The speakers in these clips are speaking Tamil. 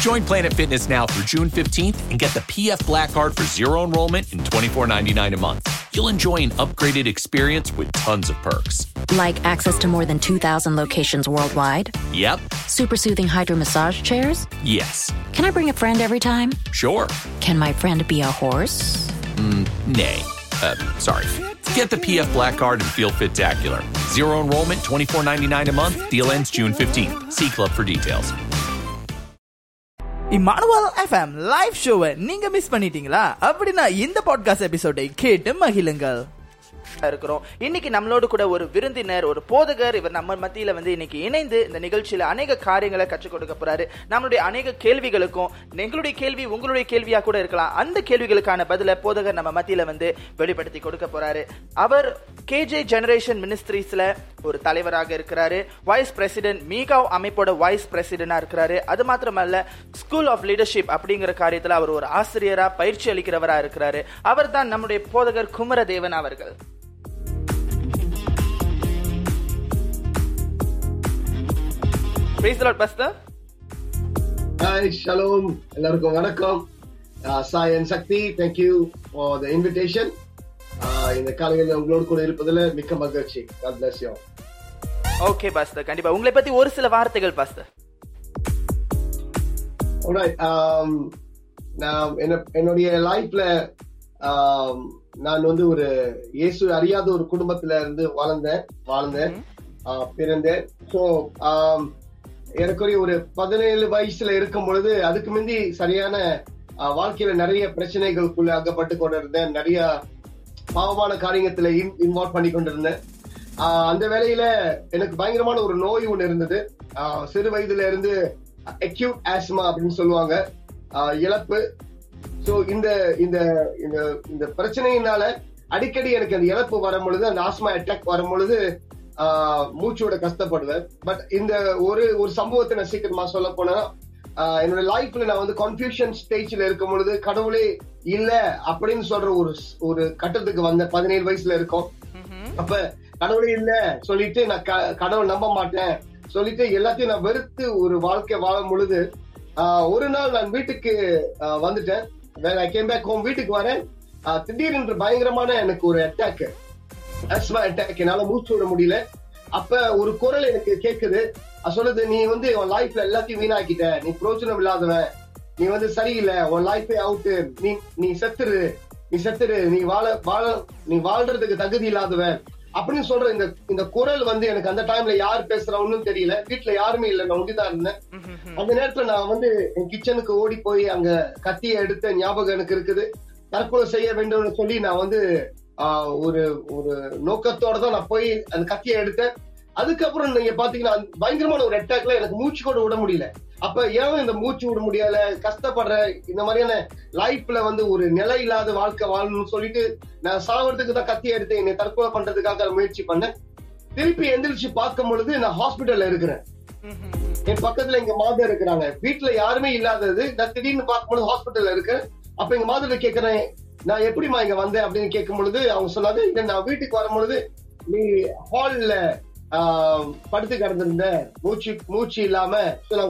Join Planet Fitness now through June 15th and get the PF Black Card for zero enrollment and $24.99 a month. You'll enjoy an upgraded experience with tons of perks. Like access to more than 2,000 locations worldwide, Yep. super soothing hydro massage chairs. Yes. Can I bring a friend every time? Sure. Can my friend be a horse? Nay. Uh, sorry. Get the PF Black Card and feel fit-tacular. Zero enrollment, $24.99 a month. Deal ends June 15th. See Club for details. Emmanuel FM live ஷோவை நீங்க மிஸ் பண்ணிட்டீங்களா? அப்படின்னா இந்த பாட்காஸ்ட் எபிசோடை கேட்டு மகிழுங்கள். இருக்கிறோம். இன்னைக்கு நம்மளோடு கூட ஒரு விருந்தினர் ஒரு போதகர் இவர் நம்ம மத்தியில வந்து இன்னைக்கு இணைந்து இந்த நிகழ்ச்சியில அநேக காரியங்களை கற்றுக் கொடுக்க போறாரு. நம்மளுடைய அநேக கேள்விகளுக்கும் எங்களுடைய கேள்வி உங்களுடைய கேள்வியா கூட இருக்கலாம். அந்த கேள்விகளுக்கான பதில போதகர் நம்ம மத்தியில வந்து வெளிப்படுத்தி கொடுக்க போறாரு. அவர் கேஜே ஜெனரேஷன் மினிஸ்ட்ரிஸ்ல ஒரு தலைவராக இருக்கிறாரு. வைஸ் பிரசிடென்ட் மீகாவ் அமைப்போட வைஸ் பிரசிடென்டா இருக்கிறாரு. அது மாத்திரமல்ல ஸ்கூல் ஆஃப் லீடர்ஷிப் அப்படிங்கிற காரியத்துல அவர் ஒரு ஆசிரியரா பயிற்சி அளிக்கிறவரா இருக்கிறாரு. அவர் தான் நம்முடைய போதகர் குமரதேவன் அவர்கள். ஹாய் ஷலோம் எல்லாருக்கும் வணக்கம். Sai and Shakti thank you for the invitation இந்த காலையில் உங்களோடு கூட இருப்பதில் மிக்க மகிழ்ச்சி. God bless you all. Okay pastor கண்டிப்பா. உங்களை பத்தி ஒரு சில வார்த்தைகள் பாஸ்டர் Alright, um, நான் என்ன- என்னுடைய லைஃப்ல நான் வந்து ஒரு இயேசு அறியாத ஒரு குடும்பத்துல இருந்து வளர்ந்தேன் வாழ்ந்தேன் ஆஹ், பிறந்தேன். ஸோ எனக்குரிய ஒரு பதினேழு வயசுல இருக்கும் பொழுது அதுக்கு முந்தி சரியான வாழ்க்கையில நிறைய பிரச்சனைகளுக்குள்ள அகப்பட்டு கொண்டிருந்தேன். நிறைய பாவமான காரியத்துல இன்வால்வ் பண்ணி கொண்டிருந்தேன். அந்த வேலையில எனக்கு பயங்கரமான ஒரு நோய் ஒண்ணு இருந்தது. சிறு வயதுல இருந்து அக்யூட் ஆஸ்மா அப்படின்னு சொல்லுவாங்க. இழப்பு. ஸோ இந்த இந்த இந்த இந்த பிரச்சனையினால அடிக்கடி எனக்கு அந்த இழப்பு வரும் பொழுது அந்த ஆஸ்மா அட்டாக் வரும் பொழுது மூச்சோட கஷ்டப்படுவேன். பட் இந்த ஒரு ஒரு சம்பவத்தை நான் சீக்கிரமா சொல்ல போனா என்னோட லைஃப்ல நான் வந்து கன்ஃபியூஷன் ஸ்டேஜ்ல இருக்கும் பொழுது கடவுளே இல்ல அப்படின்னு சொல்ற ஒரு ஒரு கட்டத்துக்கு வந்த பதினேழு வயசுல இருக்கும். அப்ப கடவுளே இல்ல சொல்லிட்டு நான் கடவுள் நம்ப மாட்டேன். சொல்லிட்டு எல்லாத்தையும் நான் வெறுத்து ஒரு வாழ்க்கை வாழும் பொழுது ஆஹ், ஒரு நாள் நான் வீட்டுக்கு வந்துட்டேன். ஐ கேம் பேக் ஹோம் வீட்டுக்கு வரேன். ஆஹ், திடீரென்று பயங்கரமான எனக்கு ஒரு அட்டாக் அஸ்மா அட்டாக் என்னால மூச்சு விட முடியல. அப்ப ஒரு குரல் எனக்கு கேக்குது. சொல்லுது நீ வந்து உன் லைஃப்ல எல்லாத்தையும் வீணாக்கிட்ட. நீ பிரோஜனம் இல்லாதவன். நீ வந்து சரியில்லை. உன் லைஃபே அவுட்டு நீ நீ செத்துரு. நீ செத்துரு. நீ வாழ வாழ நீ வாழ்றதுக்கு தகுதி இல்லாதவன். அப்படின்னு சொல்ற இந்த இந்த குரல் வந்து எனக்கு அந்த டைம்ல யார் பேசுறவன்னு தெரியல. வீட்டுல யாருமே இல்ல. நான் ஒண்டிதான் இருந்தேன். அந்த நேரத்துல நான் வந்து என் கிச்சனுக்கு ஓடி போய் அங்க கத்தியை எடுத்த ஞாபகம் எனக்கு இருக்குது. தற்கொலை செய்ய வேண்டும்னு சொல்லி நான் வந்து ஒரு ஒரு நோக்கத்தோட தான் நான் போய் அந்த கத்தியை எடுத்தேன். அதுக்கப்புறம் நீங்க பாத்தீங்கன்னா பயங்கரமான ஒரு அட்டாக்ல எனக்கு மூச்சு கூட விட முடியல. அப்ப ஏன் இந்த மூச்சு விட முடியல? கஷ்டப்படுற இந்த மாதிரியான லைஃப்ல வந்து ஒரு நிலை இல்லாத வாழ்க்கை வாழணும்னு சொல்லிட்டு நான் சாவறதுக்கு தான் கத்தி எடுத்து என்னை தற்கொலை பண்றதுக்காக முயற்சி பண்ணேன். திருப்பி எந்திரிச்சு பார்க்கும் பொழுது நான் ஹாஸ்பிட்டல்ல இருக்கிறேன். என் பக்கத்துல எங்க மாதம் இருக்கிறாங்க. வீட்டுல யாருமே இல்லாதது. நான் திடீர்னு பார்க்கும்போது ஹாஸ்பிட்டல்ல இருக்கேன். அப்ப எங்க மாதத்தை கேக்குறேன் நான் எப்படிமா இங்க வந்தேன் அப்படின்னு கேட்கும் பொழுது அவங்க சொன்னாங்க "இல்ல, நான் வீட்டுக்கு வரும் பொழுது நீ ஹால்ல படுத்து கிடந்திருந்த மூச்சு மூச்சு இல்லாம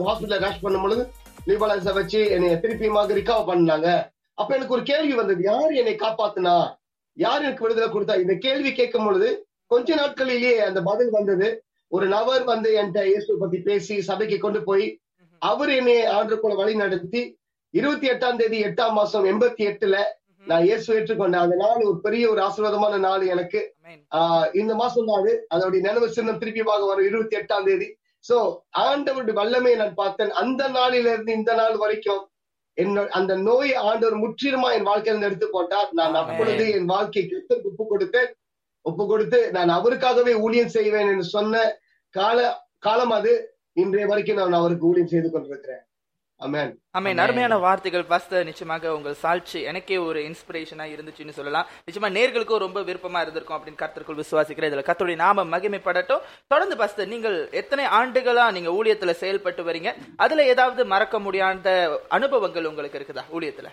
ஹாஸ்பிட்டல்ல ரஷ் பண்ணும் பொழுது நியூபாலன்ஸ வச்சு என்னை திருப்பியுமாக ரிகவர் பண்ணாங்க. அப்ப எனக்கு ஒரு கேள்வி வந்தது யார் என்னை காப்பாத்துனா? யார் எனக்கு விடுதலை கொடுத்தா? இந்த கேள்வி கேட்கும் பொழுது கொஞ்ச நாட்களிலேயே அந்த பதில் வந்தது. ஒரு நபர் வந்து என்கிட்ட இயேசு பத்தி பேசி சபைக்கு கொண்டு போய் அவர் என்னை ஆண்டுக்குள்ள வழி நடத்தி இருபத்தி எட்டாம் தேதி எட்டாம் மாசம் எண்பத்தி எட்டுல நான் இயேசு ஏற்றுக்கொண்டேன். அந்த நாள் ஒரு பெரிய ஒரு ஆசீர்வாதமான நாள் எனக்கு. ஆஹ் இந்த மாசம் தான் அது. அதோடைய நினைவு சின்னம் திருப்பியமாக வரும். இருபத்தி எட்டாம் தேதி. சோ ஆண்டவருடைய வல்லமையை நான் பார்த்தேன். அந்த நாளில இருந்து இந்த நாள் வரைக்கும் என்னோட அந்த நோய் ஆண்டவர் முற்றிலுமா என் வாழ்க்கையில எடுத்து போட்டார் நான் அப்பொழுது என் வாழ்க்கை கிறிஸ்துவுக்கு ஒப்பு கொடுத்தேன் ஒப்பு கொடுத்து நான் அவருக்காகவே ஊழியம் செய்வேன் என்று சொன்ன கால காலம் அது. இன்றைய வரைக்கும் நான் அவருக்கு ஊழியம் செய்து கொண்டிருக்கிறேன். அமேன் அருமையான வார்த்தைகள் பாஸ்டர் நிச்சயமாக உங்கள் சாட்சி எனக்கே ஒரு இன்ஸ்பிரேஷனா இருந்துச்சுன்னு சொல்லலாம். நிச்சயமா நேர்களுக்கும் ரொம்ப விருப்பமா இருந்திருக்கும் அப்படின்னு கர்த்தருக்குள் விசுவாசிக்கிறேன். இதுல கர்த்தருடைய நாம மகிமைப்படட்டும். தொடர்ந்து பாஸ்டர் நீங்கள் எத்தனை ஆண்டுகளா நீங்க ஊழியத்துல செயல்பட்டு வரீங்க? அதுல ஏதாவது மறக்க முடியாத அனுபவங்கள் உங்களுக்கு இருக்குதா ஊழியத்துல?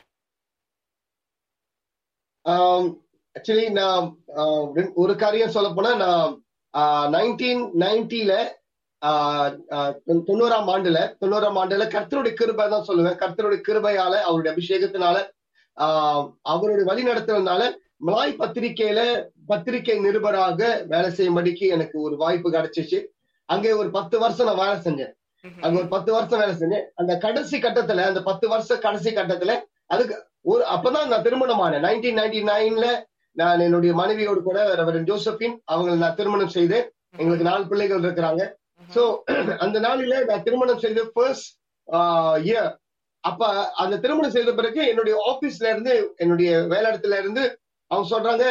ஆக்சுவலி நான் ஆஹ் ரெண்டு- ஒரு காரியம் சொல்ல போனா நான் நைன்டீன் நைன்டில ஆஹ் தொ- தொண்ணூறாம் ஆண்டுல தொண்ணூறாம் ஆண்டுல கர்த்தருடைய கிருபை தான் சொல்லுவேன். கர்த்தருடைய கிருபையால அவருடைய அபிஷேகத்தினால ஆஹ் அவருடைய வழி நடத்துறதுனால மலாய் பத்திரிக்கையில பத்திரிகை நிருபராக வேலை செய்யும்படிக்கு எனக்கு ஒரு வாய்ப்பு கிடைச்சிச்சு. அங்கே ஒரு பத்து வருஷம் நான் வேலை செஞ்சேன். அங்க ஒரு பத்து வருஷம் வேலை செஞ்சேன். அந்த கடைசி கட்டத்துல அந்த பத்து வருஷம் கடைசி கட்டத்துல அதுக்கு ஒரு அப்பதான் நான் திருமணம் ஆனேன். நைன்டீன் நைன்டி நைன்ல நான் என்னுடைய மனைவியோடு கூட ரெவரன் ஜோசப்பின் அவங்களை நான் திருமணம் செய்து எங்களுக்கு நாலு பிள்ளைகள் இருக்கிறாங்க. சோ அந்த நாளில நான் திருமணம் செய்த ஃபர்ஸ்ட் இயர் அப்ப அந்த திருமணம் செய்த பிறகு என்னுடைய ஆபீஸ்ல இருந்து என்னுடைய வேலையிடத்துல இருந்து அவங்க சொல்றாங்க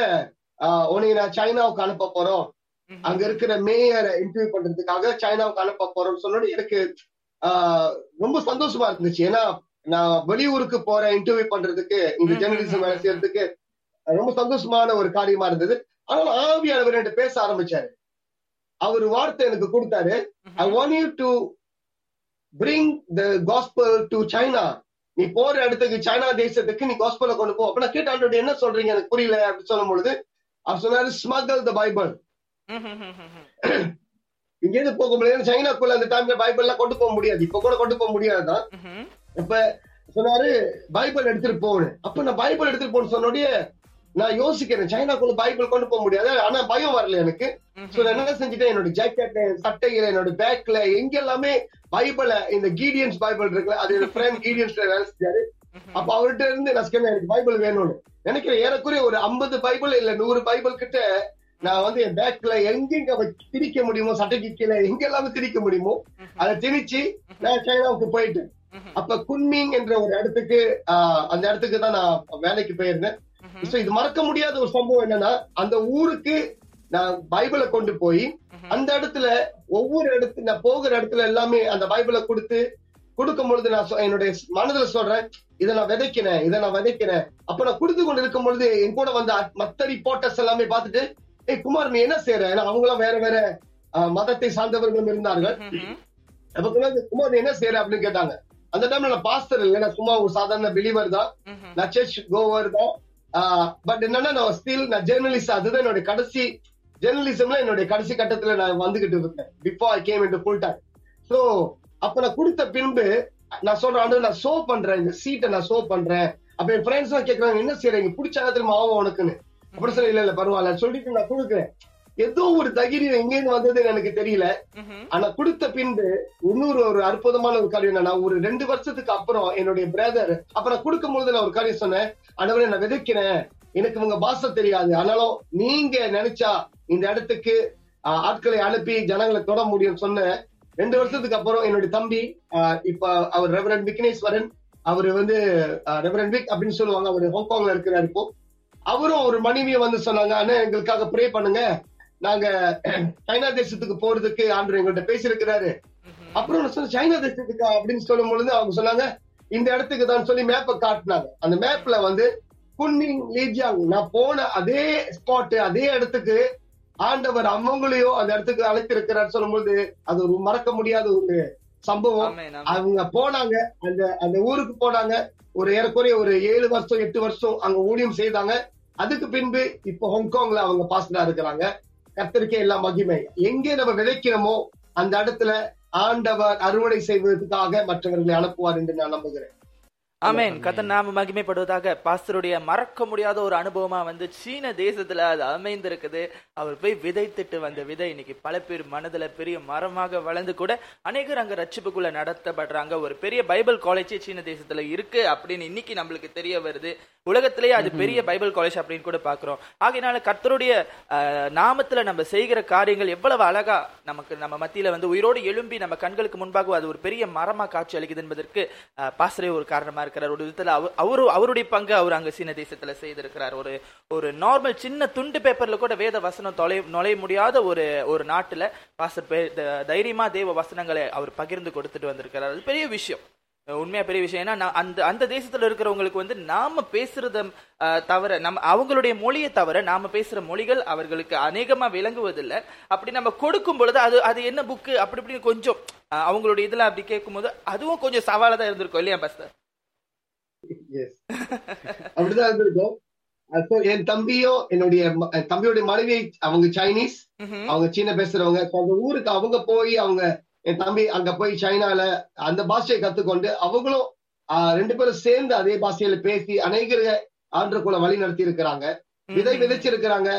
ஆஹ் உன்னை நான் சைனாவுக்கு அனுப்ப போறோம். அங்க இருக்கிற மேயரை இன்டர்வியூ பண்றதுக்காக சைனாவுக்கு அனுப்ப போறோம்னு சொன்னோட எனக்கு ஆஹ் ரொம்ப சந்தோஷமா இருந்துச்சு. ஏன்னா நான் வெளியூருக்கு போறேன் இன்டர்வியூ பண்றதுக்கு இந்த ஜெர்னலிசம் வேலை. செய்யறதுக்கு ரொம்ப சந்தோஷமான ஒரு காரியமா இருந்தது. ஆனால் ஆவியானவர் என்கிட்ட பேச ஆரம்பிச்சாரு. அவர் வார்த்தை எனக்கு கொடுத்தாரு. I want you to bring the gospel to China நீ போற இடத்துக்கு சைனா தேசத்துக்கு நீ காஸ்பலை கொண்டு போ. அப்ப நான் கேட்ட என்ன சொல்றீங்க? எனக்கு புரியல அப்படின்னு சொல்லும் பொழுது அவர் சொன்னாரு ஸ்மகல் த பைபிள் இங்கேருந்து போக முடியாது சைனாக்குள்ள அந்த டைம்ல பைபிள் எல்லாம் கொண்டு போக முடியாது. இப்ப கூட கொண்டு போக முடியாதுதான் இப்ப சொன்னாரு பைபிள் எடுத்துட்டு போகணும் அப்ப நான் பைபிள் எடுத்துட்டு போன்னு சொன்னோடய நான் யோசிக்கிறேன். சைனாக்குள்ள பைபிள் கொண்டு போக முடியாது. ஆனா பயம் வரல எனக்கு. சோ என்ன செஞ்சுட்டேன்? என்னோட ஜாக்கெட் சட்டையில என்னோட பேக்ல எங்க எல்லாமே பைபிள இந்த கீடியன்ஸ் பைபிள் இருக்குல்ல அது என் ஃப்ரெண்ட் கீடியன்ஸ்ல வேலை செஞ்சாரு. அப்ப அவர்கிட்ட இருந்து நான் சொன்னேன் எனக்கு பைபிள் வேணும்னு. நினைக்கிறேன் ஏறக்குறைய ஒரு ஐம்பது பைபிள் இல்ல நூறு பைபிள் கிட்ட நான் வந்து என் பேக்ல எங்கெங்க திணிக்க முடியுமோ சட்டைக்கு கீழே எங்க எல்லாமே திணிக்க முடியுமோ அதை திணிச்சு நான் சைனாவுக்கு போயிட்டேன். அப்ப குன்மிங் என்ற ஒரு இடத்துக்கு அந்த இடத்துக்கு தான் நான் வேலைக்கு போயிருந்தேன். So, இது மறக்க முடியாத ஒரு சம்பவம் என்னன்னா அந்த ஊருக்கு நான் பைபிளை கொண்டு போய் அந்த இடத்துல ஒவ்வொரு இடத்துல நான் போகிற இடத்துல எல்லாமே அந்த பைபிளை கொடுத்து கொடுக்கும் பொழுது நான் சொ- என்னுடைய மனதுல சொல்றேன் இதை நான் விதைக்கிறேன் இதை நான் விதைக்கிறேன். அப்ப நான் கொடுத்து கொண்டு இருக்கும் பொழுது என் கூட வந்த மத்த ரிப்போர்ட்டர்ஸ் எல்லாமே பார்த்துட்டு ஏய் குமார் நீ என்ன செய்யற ஏன்னா அவங்களாம் வேற வேற மதத்தை சார்ந்தவர்களும் இருந்தார்கள். அப்ப குமார் குமார் நீ என்ன செய்யற அப்படின்னு கேட்டாங்க. அந்த டைம்ல நான் பாஸ்டர் இல்லை நான் சும்மா ஒரு சாதாரண பிலீவர் தான். நான் சர்ச் கோவர் தான். பட் என்னன்னா நான் ஸ்டில் நான் ஜேர்னலிஸ்ட் அதுதான் என்னுடைய கடைசி ஜேர்னலிசம்ல என்னுடைய கடைசி கட்டத்துல நான் வந்துகிட்டு இருந்தேன். Before I came into full time so அப்ப நான் கொடுத்த பின்பு நான் சொல்றேன் நான் ஷோ பண்றேன். இந்த சீட்டை நான் ஷோ பண்றேன். அப்ப என் ஃப்ரெண்ட்ஸ் எல்லாம் கேக்குறாங்க என்ன செய்யறீங்க பிடிச்சா திரும்ப ஆகும் உனக்குன்னு. அப்படி சொல்ல இல்ல இல்ல பரவாயில்ல. சொல்லிட்டு நான் கொடுக்குறேன் ஏதோ ஒரு தைரியம் எங்கேருந்து வந்ததுன்னு எனக்கு தெரியல. ஆனா கொடுத்த பின்பு இன்னொரு ஒரு அற்புதமான ஒரு காரியம் என்னன்னா ஒரு ரெண்டு வருஷத்துக்கு அப்புறம் என்னுடைய பிரதர் அப்ப நான் கொடுக்கும் பொழுது நான் ஒரு காரியம் சொன்னேன் ஆண்டவரே நான் விதைக்கிறேன். எனக்கு உங்க பாஷை தெரியாது. ஆனாலும் நீங்க நினைச்சா இந்த இடத்துக்கு ஆட்களை அனுப்பி ஜனங்களை தொட முடியும் சொன்ன ரெண்டு வருஷத்துக்கு அப்புறம் என்னுடைய தம்பி இப்ப அவர் ரெவரன் விக்னேஸ்வரன் அவரு வந்து ரெவரன் விக் அப்படின்னு சொல்லுவாங்க அவர் ஹாங்காங்ல இருக்கிறாரு இப்போ. அவரும் ஒரு மனைவியை வந்து சொன்னாங்க அண்ணா எங்களுக்காக ப்ரே பண்ணுங்க. நாங்க சைனா தேசத்துக்கு போறதுக்கு ஆண்டு எங்கள்கிட்ட பேசியிருக்கிறாரு. அப்புறம் நான் சொன்னேன் சைனா தேசத்துக்கா? அப்படின்னு சொல்லும் பொழுது அவங்க சொன்னாங்க இந்த இடத்துக்கு தான் சொல்லி மேப்பை காட்டினாங்க. அந்த மேப்ல வந்து குன்மிங் லீஜியாங். நான் போன அதே ஸ்பாட் அதே இடத்துக்கு ஆண்டவர் அவங்களையும் அந்த இடத்துக்கு அழைத்திருக்கிறார் சொல்லும்போது அது ஒரு மறக்க முடியாத ஒரு சம்பவம். அவங்க போனாங்க அந்த அந்த ஊருக்கு போனாங்க. ஒரு ஏறக்குறைய ஒரு ஏழு வருஷம் எட்டு வருஷம் அங்க ஊழியம் செய்தாங்க. அதுக்கு பின்பு இப்போ ஹாங்காங்ல அவங்க பாஸ்டரா இருக்கிறாங்க. கர்த்தருக்கே எல்லாம் மகிமை. எங்கே நம்ம விதைக்கிறோமோ அந்த இடத்துல ஆண்டவர் அறுவடை செய்வதற்காக மற்றவர்களை அனுப்புவார் என்று நான் நம்புகிறேன். ஆமேன். கத்த நாம மகிமைப்படுவதாக பாஸ்டருடைய மறக்க முடியாத ஒரு அனுபவமா வந்து சீன தேசத்துல அது அமைந்திருக்குது. அவர் போய் விதைத்துட்டு வந்த விதை இன்னைக்கு பல பேர் மனதுல பெரிய மரமாக வளர்ந்து கூட அநேகர் அங்க ரட்சிப்புக்குள்ள நடத்தப்படுறாங்க. ஒரு பெரிய பைபிள் காலேஜே சீன தேசத்துல இருக்கு அப்படின்னு இன்னைக்கு நம்மளுக்கு தெரிய வருது. உலகத்திலேயே அது பெரிய பைபிள் காலேஜ் அப்படின்னு கூட பாக்குறோம். ஆகையினால கர்த்தருடைய நாமத்துல நம்ம செய்கிற காரியங்கள் எவ்வளவு அழகா நமக்கு நம்ம மத்தியில வந்து உயிரோடு எழும்பி நம்ம கண்களுக்கு முன்பாக அது ஒரு பெரிய மரமா காட்சி அளிக்குது என்பதற்கு பாஸ்டரே ஒரு காரணமா இருக்கிறார் ஒரு விதத்துல அவரு அவருடைய பங்கு அவர் அங்க சீன தேசத்துல செய்திருக்கிறார். ஒரு ஒரு நார்மல் சின்ன துண்டு பேப்பர்ல கூட வேத வசனம் தொலை நுழைய முடியாத ஒரு ஒரு நாட்டுல பாஸ்டர் தைரியமா தேவ வசனங்களை அவர் பகிர்ந்து கொடுத்துட்டு வந்திருக்கிறார். அது பெரிய விஷயம். உண்மையா பெரிய விஷயம். ஏன்னா அந்த அந்த தேசத்துல இருக்கிறவங்களுக்கு வந்து நாம பேசுறத தவிர நம்ம அவங்களுடைய மொழியை தவிர நாம பேசுற மொழிகள் அவர்களுக்கு அநேகமா விளங்குவதில்லை. அப்படி நம்ம கொடுக்கும் பொழுது அது அது என்ன புக்கு அப்படி இப்படி கொஞ்சம் அவங்களுடைய இதுல அப்படி கேட்கும்போது அதுவும் கொஞ்சம் சவாலா தான் இருந்திருக்கும் இல்லையா பஸ்தர் அப்படிதான் இருந்திருக்கும். என் தம்பியும் என்னுடைய தம்பியோட மனைவி அவங்க சைனீஸ். அவங்க சீன பேசுறவங்க. அந்த ஊருக்கு அவங்க போய் அவங்க என் தம்பி அங்க போய் சைனால அந்த பாஷையை கத்துக்கொண்டு அவங்களும் ரெண்டு பேரும் சேர்ந்து அதே பாஷையில பேசி அநேகர ஆண்டுக்குள்ள வழி நடத்தி இருக்கிறாங்க விதை. விதைச்சிருக்கிறாங்க.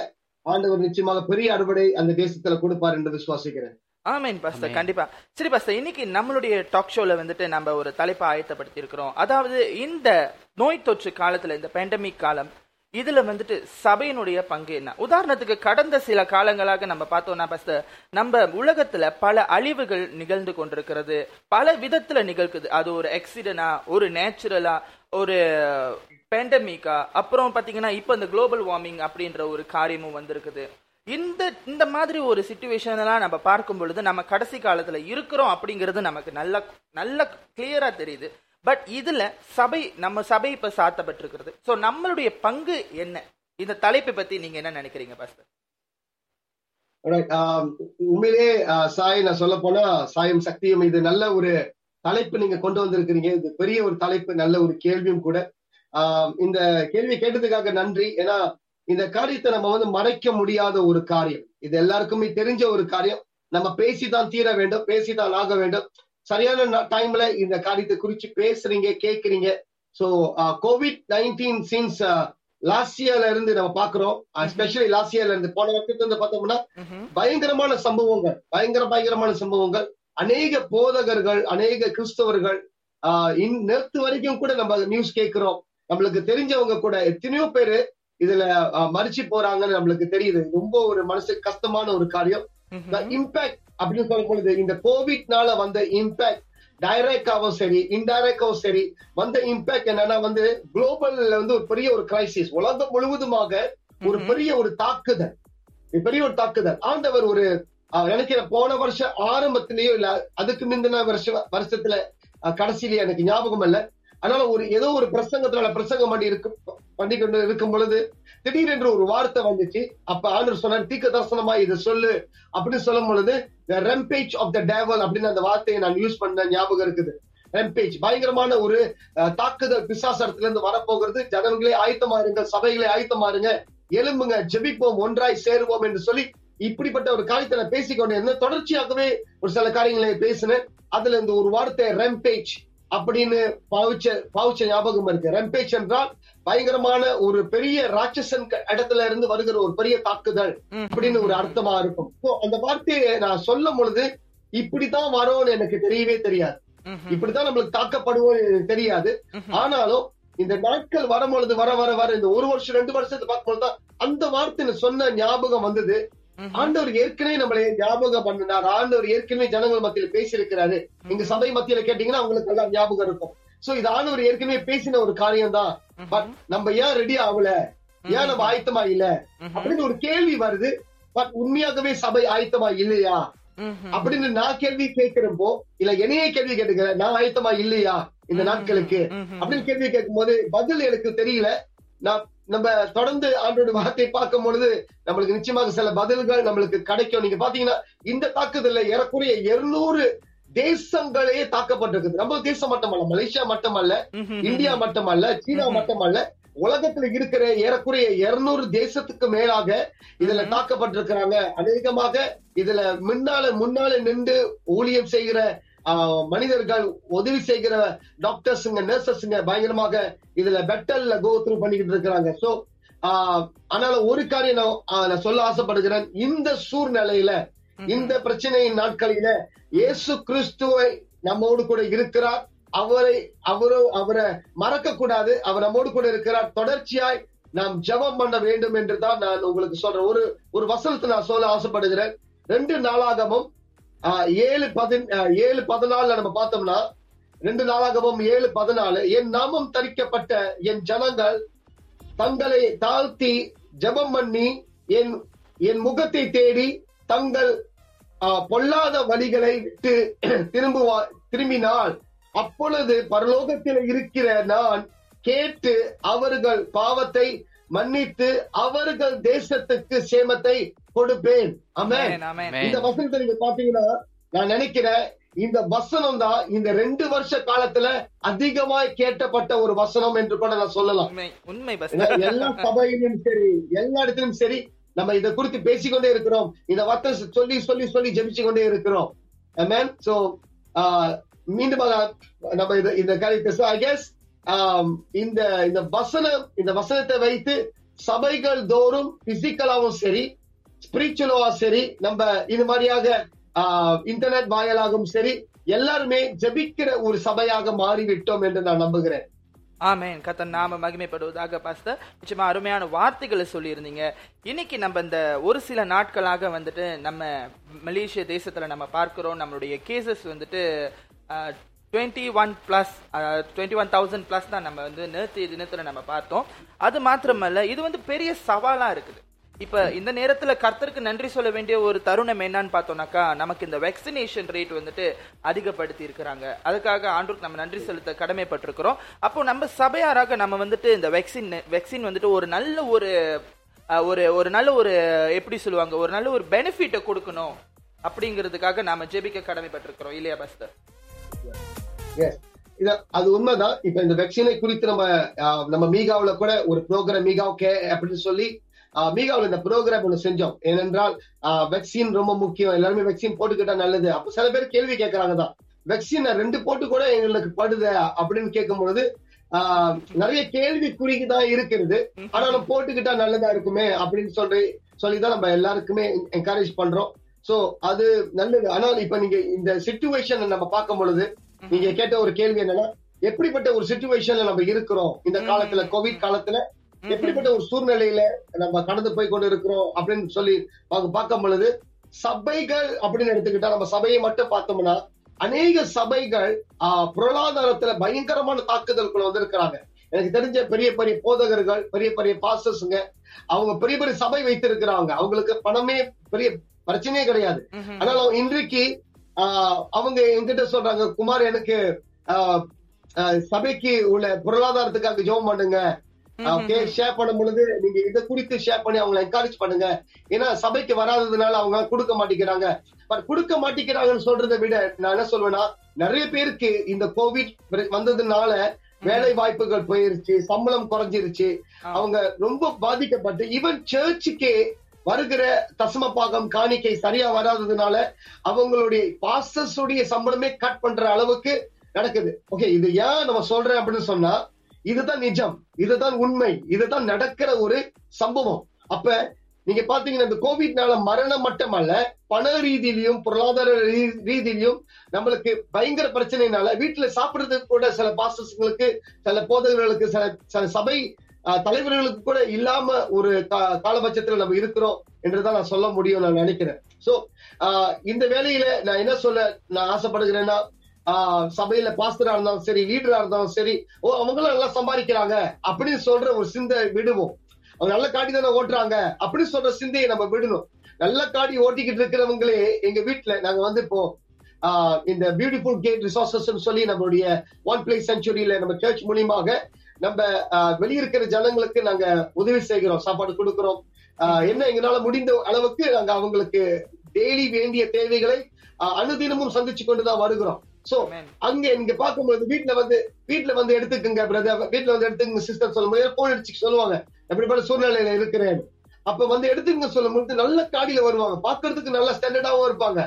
ஆண்டவர் நிச்சயமாக பெரிய அறுவடை அந்த தேசத்துல கொடுப்பார் என்று விசுவாசிக்கிறேன். Amen pastor. கண்டிப்பா. சரி பாஸ்டர் இன்னைக்கு நம்மளுடைய டாக் ஷோல வந்துட்டு நம்ம ஒரு தலைப்பை ஆயத்தப்படுத்தி இருக்கிறோம் அதாவது இந்த நோய் தொற்று காலத்துல இந்த பேண்டமிக் காலம் இதுல வந்துட்டு சபையினுடைய பங்கு என்ன? உதாரணத்துக்கு கடந்த சில காலங்களாக நம்ம பார்த்தோம்னா பாஸ்டர் நம்ம உலகத்துல பல அழிவுகள் நிகழ்ந்து கொண்டிருக்கிறது. பல விதத்துல நிகழ்க்குது. அது ஒரு ஆக்சிடென்டா ஒரு நேச்சுரலா ஒரு பேண்டமிக்கா அப்புறம் பாத்தீங்கன்னா இப்ப இந்த குளோபல் வார்மிங் அப்படின்ற ஒரு காரியமும் வந்திருக்குது. இந்த இந்த மாதிரி ஒரு சுச்சுவேஷன் எல்லாம் நம்ம பார்க்கும் பொழுது நம்ம கடைசி காலத்துல இருக்கிறோம் அப்படிங்கிறது நமக்கு நல்ல நல்ல கிளியரா தெரியுது. பட் இதுல சபை நம்ம சபை இப்ப சாத்தப்பட்டிருக்கிறது. சோ நம்மளுடைய பங்கு என்ன? இந்த தலைப்பை பத்தி நீங்க என்ன நினைக்கிறீங்க பாஸ்டர் um, உண்மையிலே uh, சாய் நான் சொல்ல போனா சாயம் சக்தியும் இது நல்ல ஒரு தலைப்பு நீங்க கொண்டு வந்திருக்கிறீங்க. இது பெரிய ஒரு தலைப்பு நல்ல ஒரு கேள்வியும் கூட. Um, இந்த கேள்வி கேட்டதுக்காக நன்றி. ஏன்னா இந்த காரியத்தை நம்ம வந்து மறைக்க முடியாத ஒரு காரியம். இது எல்லாருக்குமே தெரிஞ்ச ஒரு காரியம். நம்ம பேசிதான் தீர வேண்டும் பேசிதான் ஆக வேண்டும். சரியான டைம்ல இந்த காரியத்தை குறிச்சு பேசுறீங்க கேக்குறீங்க. So covid nineteen since last இயர்ல இருந்து நம்ம பாக்குறோம். எஸ்பெஷலி லாஸ்ட் இயர்ல இருந்து போன வருஷத்துல இருந்து பார்த்தோம்னா பயங்கரமான சம்பவங்கள் பயங்கர பயங்கரமான சம்பவங்கள். அநேக போதகர்கள் அநேக கிறிஸ்தவர்கள் நேத்து வரைக்கும் கூட நம்ம நியூஸ் கேட்கிறோம் நம்மளுக்கு தெரிஞ்சவங்க கூட எத்தனையோ பேரு இதுல மறிச்சு போறாங்கன்னு நம்மளுக்கு தெரியுது. ரொம்ப ஒரு மனசுக்கு கஷ்டமான ஒரு காரியம். இம்பாக்ட் அப்படின்னு சொல்லும் பொழுது இந்த கோவிட்னால வந்த இம்பாக்ட் டைரக்டாவும் சரி இன்டைரக்டாவும் சரி வந்த இம்பாக்ட் என்னன்னா வந்து குளோபல்ல வந்து ஒரு பெரிய ஒரு கிரைசிஸ் உலகம் முழுவதுமாக ஒரு பெரிய ஒரு தாக்குதல். பெரிய ஒரு தாக்குதல். ஆண்டவர் ஒரு ஆஹ், நினைக்கிறேன் போன வருஷம் ஆரம்பத்திலேயோ இல்ல அதுக்கு முந்தின வருஷ வருஷத்துல ஆஹ், கடைசியிலேயே எனக்கு ஞாபகம் இல்ல. அதனால ஒரு ஏதோ ஒரு பிரசங்கத்தினால பிரசங்கம் பண்ணி இருக்கு பண்ணி கொண்டு இருக்கும் பொழுது திடீரென்று ஒரு வார்த்தை வந்துச்சு. அப்ப ஆண்டர் சொன்னார் தீக்க தரிசனமா இதை சொல்லு. அப்படின்னு சொல்லும் பொழுது த ரெம்பேஜ் ஆஃப் த டேவல் அப்படின்னு அந்த வார்த்தையை நான் யூஸ் பண்ண ஞாபகம் இருக்குது. ரெம்பேஜ் பயங்கரமான ஒரு தாக்குதல் பிசாசரத்துல இருந்து வரப்போகிறது. ஜனங்களே ஆயத்தமாருங்க சபைகளை சபைகளே எலும்புங்க ஜெபிப்போம் ஒன்றாய் சேருவோம் என்று சொல்லி இப்படிப்பட்ட ஒரு காரியத்தை நான் பேசிக்கொண்டே இருந்தேன். தொடர்ச்சியாகவே ஒரு சில காரியங்களை பேசினேன். அதுல இருந்து ஒரு வார்த்தை ரெம்பேஜ் அப்படின்னு பாவிச்ச பாவிச்ச ஞாபகம் இருக்கு. ரெம்பேஜ் என்றால் பயங்கரமான ஒரு பெரிய ராட்சசன் இடத்துல இருந்து வருகிற ஒரு பெரிய தாக்குதல் அப்படின்னு ஒரு அர்த்தமா இருக்கும். So, அந்த வார்த்தையை நான் சொல்லும் பொழுது இப்படித்தான் வரும்னு எனக்கு தெரியவே தெரியாது. இப்படித்தான் நம்மளுக்கு தாக்கப்படுவோம் தெரியாது. ஆனாலும் இந்த நாட்கள் வரும் பொழுது வர வர வர இந்த ஒரு வருஷம் ரெண்டு வருஷத்தை பார்க்கும்போது தான் அந்த வார்த்தை சொன்ன ஞாபகம் வந்தது. ஆண்டவர் ஏற்கனவே நம்மளை ஞாபகம் பண்ணினார். ஆண்டவர் ஏற்கனவே ஜனங்கள் மத்தியில பேசியிருக்கிறாரு. எங்க சபை மத்தியில கேட்டீங்கன்னா அவங்களுக்கு எல்லாம் ஞாபகம் இருக்கும். சோ இது ஆண்டவர் ஏற்கனவே பேசின ஒரு காரியம் தான் பட் நம்ம ஏன் ரெடி ஆகல? ஏன் நம்ம ஆயத்தமா இல்ல? அப்படின்னு ஒரு கேள்வி வருது. பட் உண்மையாகவே சபை ஆயத்தமா இல்லையா? அப்படின்னு நான் கேள்வி கேட்கிறப்போ இல்ல என்னையே கேள்வி கேட்டுக்கிறேன். நான் ஆயத்தமா இல்லையா இந்த நாட்களுக்கு? அப்படின்னு கேள்வி கேட்கும்போது பதில் எனக்கு தெரியல. நான் நம்ம தொடர்ந்து ஆண்டோட வார்த்தையை பார்க்கும் பொழுது நம்மளுக்கு நிச்சயமாக சில பதில்கள் நம்மளுக்கு கிடைக்கும். நீங்க பாத்தீங்கன்னா இந்த தாக்குதல்ல ஏறக்குறைய இருநூறு தேசங்களே தாக்கப்பட்டிருக்குது. நம்ம தேசம் மட்டுமல்ல மலேசியா மட்டுமல்ல இந்தியா மட்டுமல்ல சீனா மட்டுமல்ல உலகத்துல இருக்கிற ஏறக்குறைய இருநூறு தேசத்துக்கு மேலாக இதுல. தாக்கப்பட்டிருக்கிறாங்க. அநேகமாக இதுல முன்னால முன்னால நின்று ஊழியம் செய்கிற மனிதர்கள் உதவி செய்கிற டாக்டர்ஸுங்க நர்சஸ்ங்க பயங்கரமாக இதுல பெட்டல்ல கோ த்ரூ பண்ணிக்கிட்டு இருக்கிறாங்க. சோ ஆனால ஒரு காரியம் நான் சொல்ல ஆசைப்படுகிறேன். இந்த சூழ்நிலையில இந்த பிரச்சனையின் நாட்களில இயேசு கிறிஸ்துவை நம்மோடு கூட இருக்கிறார். அவரை அவரோ அவரை மறக்க கூடாது அவர் நம்மோடு கூட இருக்கிறார். தொடர்ச்சியாய் நாம் ஜெபம் பண்ண வேண்டும் என்று தான் நான் உங்களுக்கு சொல்றேன். ஒரு ஒரு வசனத்தை நான் சொல்ல ஆசைப்படுகிறேன். ரெண்டு நாளாகமும் ஆஹ், ஏழு பதின் ஏழு பதினாலுல நம்ம பார்த்தோம்னா ரெண்டு நாளாகவும் ஏழு பதினாலு என் நாமம் தரிக்கப்பட்ட என் ஜனங்கள் தங்களை தாழ்த்தி ஜெபம் பண்ணி என் என் முகத்தை தேடி தங்கள் பொல்லாத வழிகளை விட்டு திரும்புவா திரும்பினால் அப்பொழுது பரலோகத்தில் இருக்கிற நான் கேட்டு அவர்கள் பாவத்தை மன்னித்து அவர்கள் தேசத்துக்கு சேமத்தை கொடுப்பேன். இந்த வசனத்தை நீங்க பாத்தீங்கன்னா நான் நினைக்கிறேன் இந்த வசனம் தான் இந்த ரெண்டு வருஷ காலத்துல அதிகமாய் கேட்டப்பட்ட ஒரு வசனம் என்று கூட நான் சொல்லலாம். உண்மை எல்லா சபையிலும் சரி எல்லா இடத்திலும் சரி நம்ம இதை குறித்து பேசிக்கொண்டே இருக்கிறோம். இந்த வார்த்தை சொல்லி சொல்லி சொல்லி ஜெபிச்சு கொண்டே இருக்கிறோம் மீண்டும் நம்ம இது இந்த காரியத்தை ஐ கெஸ் இந்த இந்த வசனம் இந்த வசனத்தை வைத்து சபைகள் தோறும் பிசிக்கலாவும் சரி ஸ்பிரிச்சுவலாவும் சரி நம்ம இது மாதிரியாக இன்டர்நெட் வாயிலாகவும் சரி எல்லாருமே ஜபிக்கிற ஒரு சபையாக மாறிவிட்டோம் என்று நான் நம்புகிறேன். ஆமேன். கத்தன் நாம மகிமைப்படுவதாக பாஸ்தர் நிச்சயமா அருமையான வார்த்தைகளை சொல்லியிருந்தீங்க. இன்னைக்கு நம்ம இந்த ஒரு சில நாட்களாக வந்துட்டு நம்ம மலேசிய தேசத்துல நம்ம பார்க்கிறோம் நம்மளுடைய கேசஸ் வந்துட்டு twenty one plus twenty one thousand plus தான் நம்ம வந்து நேற்று தினத்தில் நம்ம பார்த்தோம். அது மாத்திரமல்ல இது வந்து பெரிய சவாலாக இருக்குது. இப்போ இந்த நேரத்தில் கர்த்தருக்கு நன்றி சொல்ல வேண்டிய ஒரு தருணம் என்னன்னு பார்த்தோம்னாக்கா நமக்கு இந்த வேக்சினேஷன் ரேட் வந்துட்டு அதிகப்படுத்தி இருக்கிறாங்க. அதுக்காக ஆண்டுக்கு நம்ம நன்றி செலுத்த கடமைப்பட்டிருக்கிறோம். அப்போ நம்ம சபையாராக நம்ம வந்துட்டு இந்த வேக்சின் வேக்சின் வந்துட்டு ஒரு நல்ல ஒரு ஒரு ஒரு நல்ல ஒரு எப்படி சொல்லுவாங்க ஒரு நல்ல ஒரு பெனிஃபிட்டை கொடுக்கணும் அப்படிங்கிறதுக்காக நாம ஜெபிக்க கடமைப்பட்டிருக்கிறோம். இல்லையா பஸ்தர் இத அது உண்மைதான். இப்ப இந்த வெக்சினை குறித்து நம்ம நம்ம மீகாவில கூட ஒரு ப்ரோக்ராம் மீகாவ் கே அப்படின்னு சொல்லி மீகாவில் இந்த ப்ரோக்ராம் ஒண்ணு செஞ்சோம். ஏனென்றால் வெக்சின் ரொம்ப முக்கியம். எல்லாருமே வெக்சின் போட்டுக்கிட்டா நல்லது. அப்ப சில பேர் கேள்வி கேட்கறாங்க தான். வெக்சின் ரெண்டு போட்டு கூட எங்களுக்கு படுது அப்படின்னு கேட்கும் பொழுது ஆஹ், நிறைய கேள்விக்குறிக்கு தான் இருக்கிறது. ஆனாலும் போட்டுக்கிட்டா நல்லதா இருக்குமே அப்படின்னு சொல்லி சொல்லிதான் நம்ம எல்லாருக்குமே என்கரேஜ் பண்றோம். சோ அது நல்லது. ஆனால் இப்ப நீங்க இந்த சுச்சுவேஷன் நம்ம பார்க்கும் பொழுது நீங்க கேட்ட ஒரு கேள்வி என்னன்னா எப்படிப்பட்ட ஒரு சுச்சுவேஷன்ல நம்ம இருக்கிறோம்? இந்த காலத்துல கோவிட் காலத்துல எப்படிப்பட்ட ஒரு சூழ்நிலையில நம்ம கடந்து போய் கொண்டு இருக்கிறோம் அப்படின்னு சொல்லி அவங்க பார்க்கும் பொழுது சபைகள் அப்படின்னு எடுத்துக்கிட்டா நம்ம சபையை மட்டும் பார்த்தோம்னா அநேக சபைகள் ஆஹ், பொருளாதாரத்துல பயங்கரமான தாக்குதலுக்குள்ள வந்திருக்கிறாங்க. எனக்கு தெரிஞ்ச பெரிய பெரிய போதகர்கள் பெரிய பெரிய பாஸ்டர்ஸுங்க அவங்க பெரிய பெரிய சபை வைத்திருக்கிறாங்க. அவங்களுக்கு பணமே பெரிய பிரச்சனையே கிடையாது. ஆனாலும் இன்றைக்கு அவங்க என்கிட்ட சொல்றாங்க குமார் எனக்கு சபைக்கு உள்ள பொருளாதாரத்துக்காக ஜெபம் பண்ணுங்க. ஓகே ஷேர் பண்ணும் பொழுது நீங்க இதை குறித்து ஷேர் பண்ணி அவங்களை என்கரேஜ் பண்ணுங்க. ஏன்னா சபைக்கு வராததுனால அவங்க கொடுக்க மாட்டேங்கிறாங்க. பட் கொடுக்க மாட்டேங்கிறாங்கன்னு சொல்றதை விட நான் என்ன சொல்வேன்னா நிறைய பேருக்கு இந்த கோவிட் வந்ததுனால வேலை வாய்ப்புகள் போயிருச்சு சம்பளம் குறைஞ்சிருச்சு. அவங்க ரொம்ப பாதிக்கப்பட்டு ஈவன் சர்ச்சுக்கே வருகிற தசம பாகம் காணிக்கை சரியா வராததுனால அவங்களுடைய பாஸ்டர்ஸ் உடைய சம்பளமே கட் பண்ற அளவுக்கு நடக்குது. ஓகே இது ஏன் நம்ம சொல்றேன் அப்படின்னு சொன்னா இதுதான் நிஜம். இதுதான் உண்மை. இதுதான் நடக்கிற ஒரு சம்பவம். அப்ப நீங்க பாத்தீங்கன்னா இந்த கோவிட்னால மரணம் மட்டுமல்ல பண ரீதியிலையும் பொருளாதார ரீ- ரீதியிலையும் நம்மளுக்கு பயங்கர பிரச்சனைனால வீட்டுல சாப்பிடுறதுக்கு கூட சில பாஸ்டர்ஸ்களுக்கு சில போதகர்களுக்கு சில சில சபை தலைவர்களுக்கு கூட இல்லாம ஒரு காலபட்சத்துல நம்ம இருக்கிறோம் என்றுதான் நான் சொல்ல முடியும் நான் நினைக்கிறேன். சோ இந்த வேலையில நான் என்ன சொல்ல நான் ஆசைப்படுகிறேன்னா சபையில பாஸ்டரா இருந்தாலும் சரி லீடரா இருந்தாலும் சரி ஓ அவங்களும் நல்லா சம்பாதிக்கிறாங்க அப்படின்னு சொல்ற ஒரு சிந்தை விடுவோம். அவங்க நல்ல காட்டி தானே ஓட்டுறாங்க அப்படின்னு சொல்ற சிந்தையை நம்ம விடணும். நல்ல காடி ஓட்டிக்கிட்டு இருக்கிறவங்களே எங்க வீட்டுல நாங்க வந்து இப்போ இந்த பியூட்டிஃபுல் கேட் ரிசோர்சஸ் சொல்லி நம்மளுடைய ஒன் பிளேஸ் செஞ்சுரியில நம்ம சர்ச் மூலியமாக நம்ம வெளியிருக்கிற ஜனங்களுக்கு நாங்க உதவி செய்கிறோம் சாப்பாடு கொடுக்கிறோம். என்ன எங்களால முடிந்த அளவுக்கு நாங்க அவங்களுக்கு டெய்லி வேண்டிய தேவைகளை அனுதினமும் சந்திச்சு கொண்டுதான் வருகிறோம். சோ. அங்க நீங்க பார்க்கும்போது வீட்டுல வந்து வீட்டுல வந்து எடுத்துக்கங்க பிரதர் வீட்டுல வந்து எடுத்துக்கங்க சிஸ்டர் சொல்லும்போது போன் அடிச்சு சொல்லுவாங்க. எப்படிப்பட்ட சூழ்நிலையில இருக்கிறேன் அப்ப வந்து எடுத்துக்கங்க சொல்லும்போது நல்ல காடியில வருவாங்க. பாக்குறதுக்கு நல்ல ஸ்டாண்டர்டாவும் இருப்பாங்க.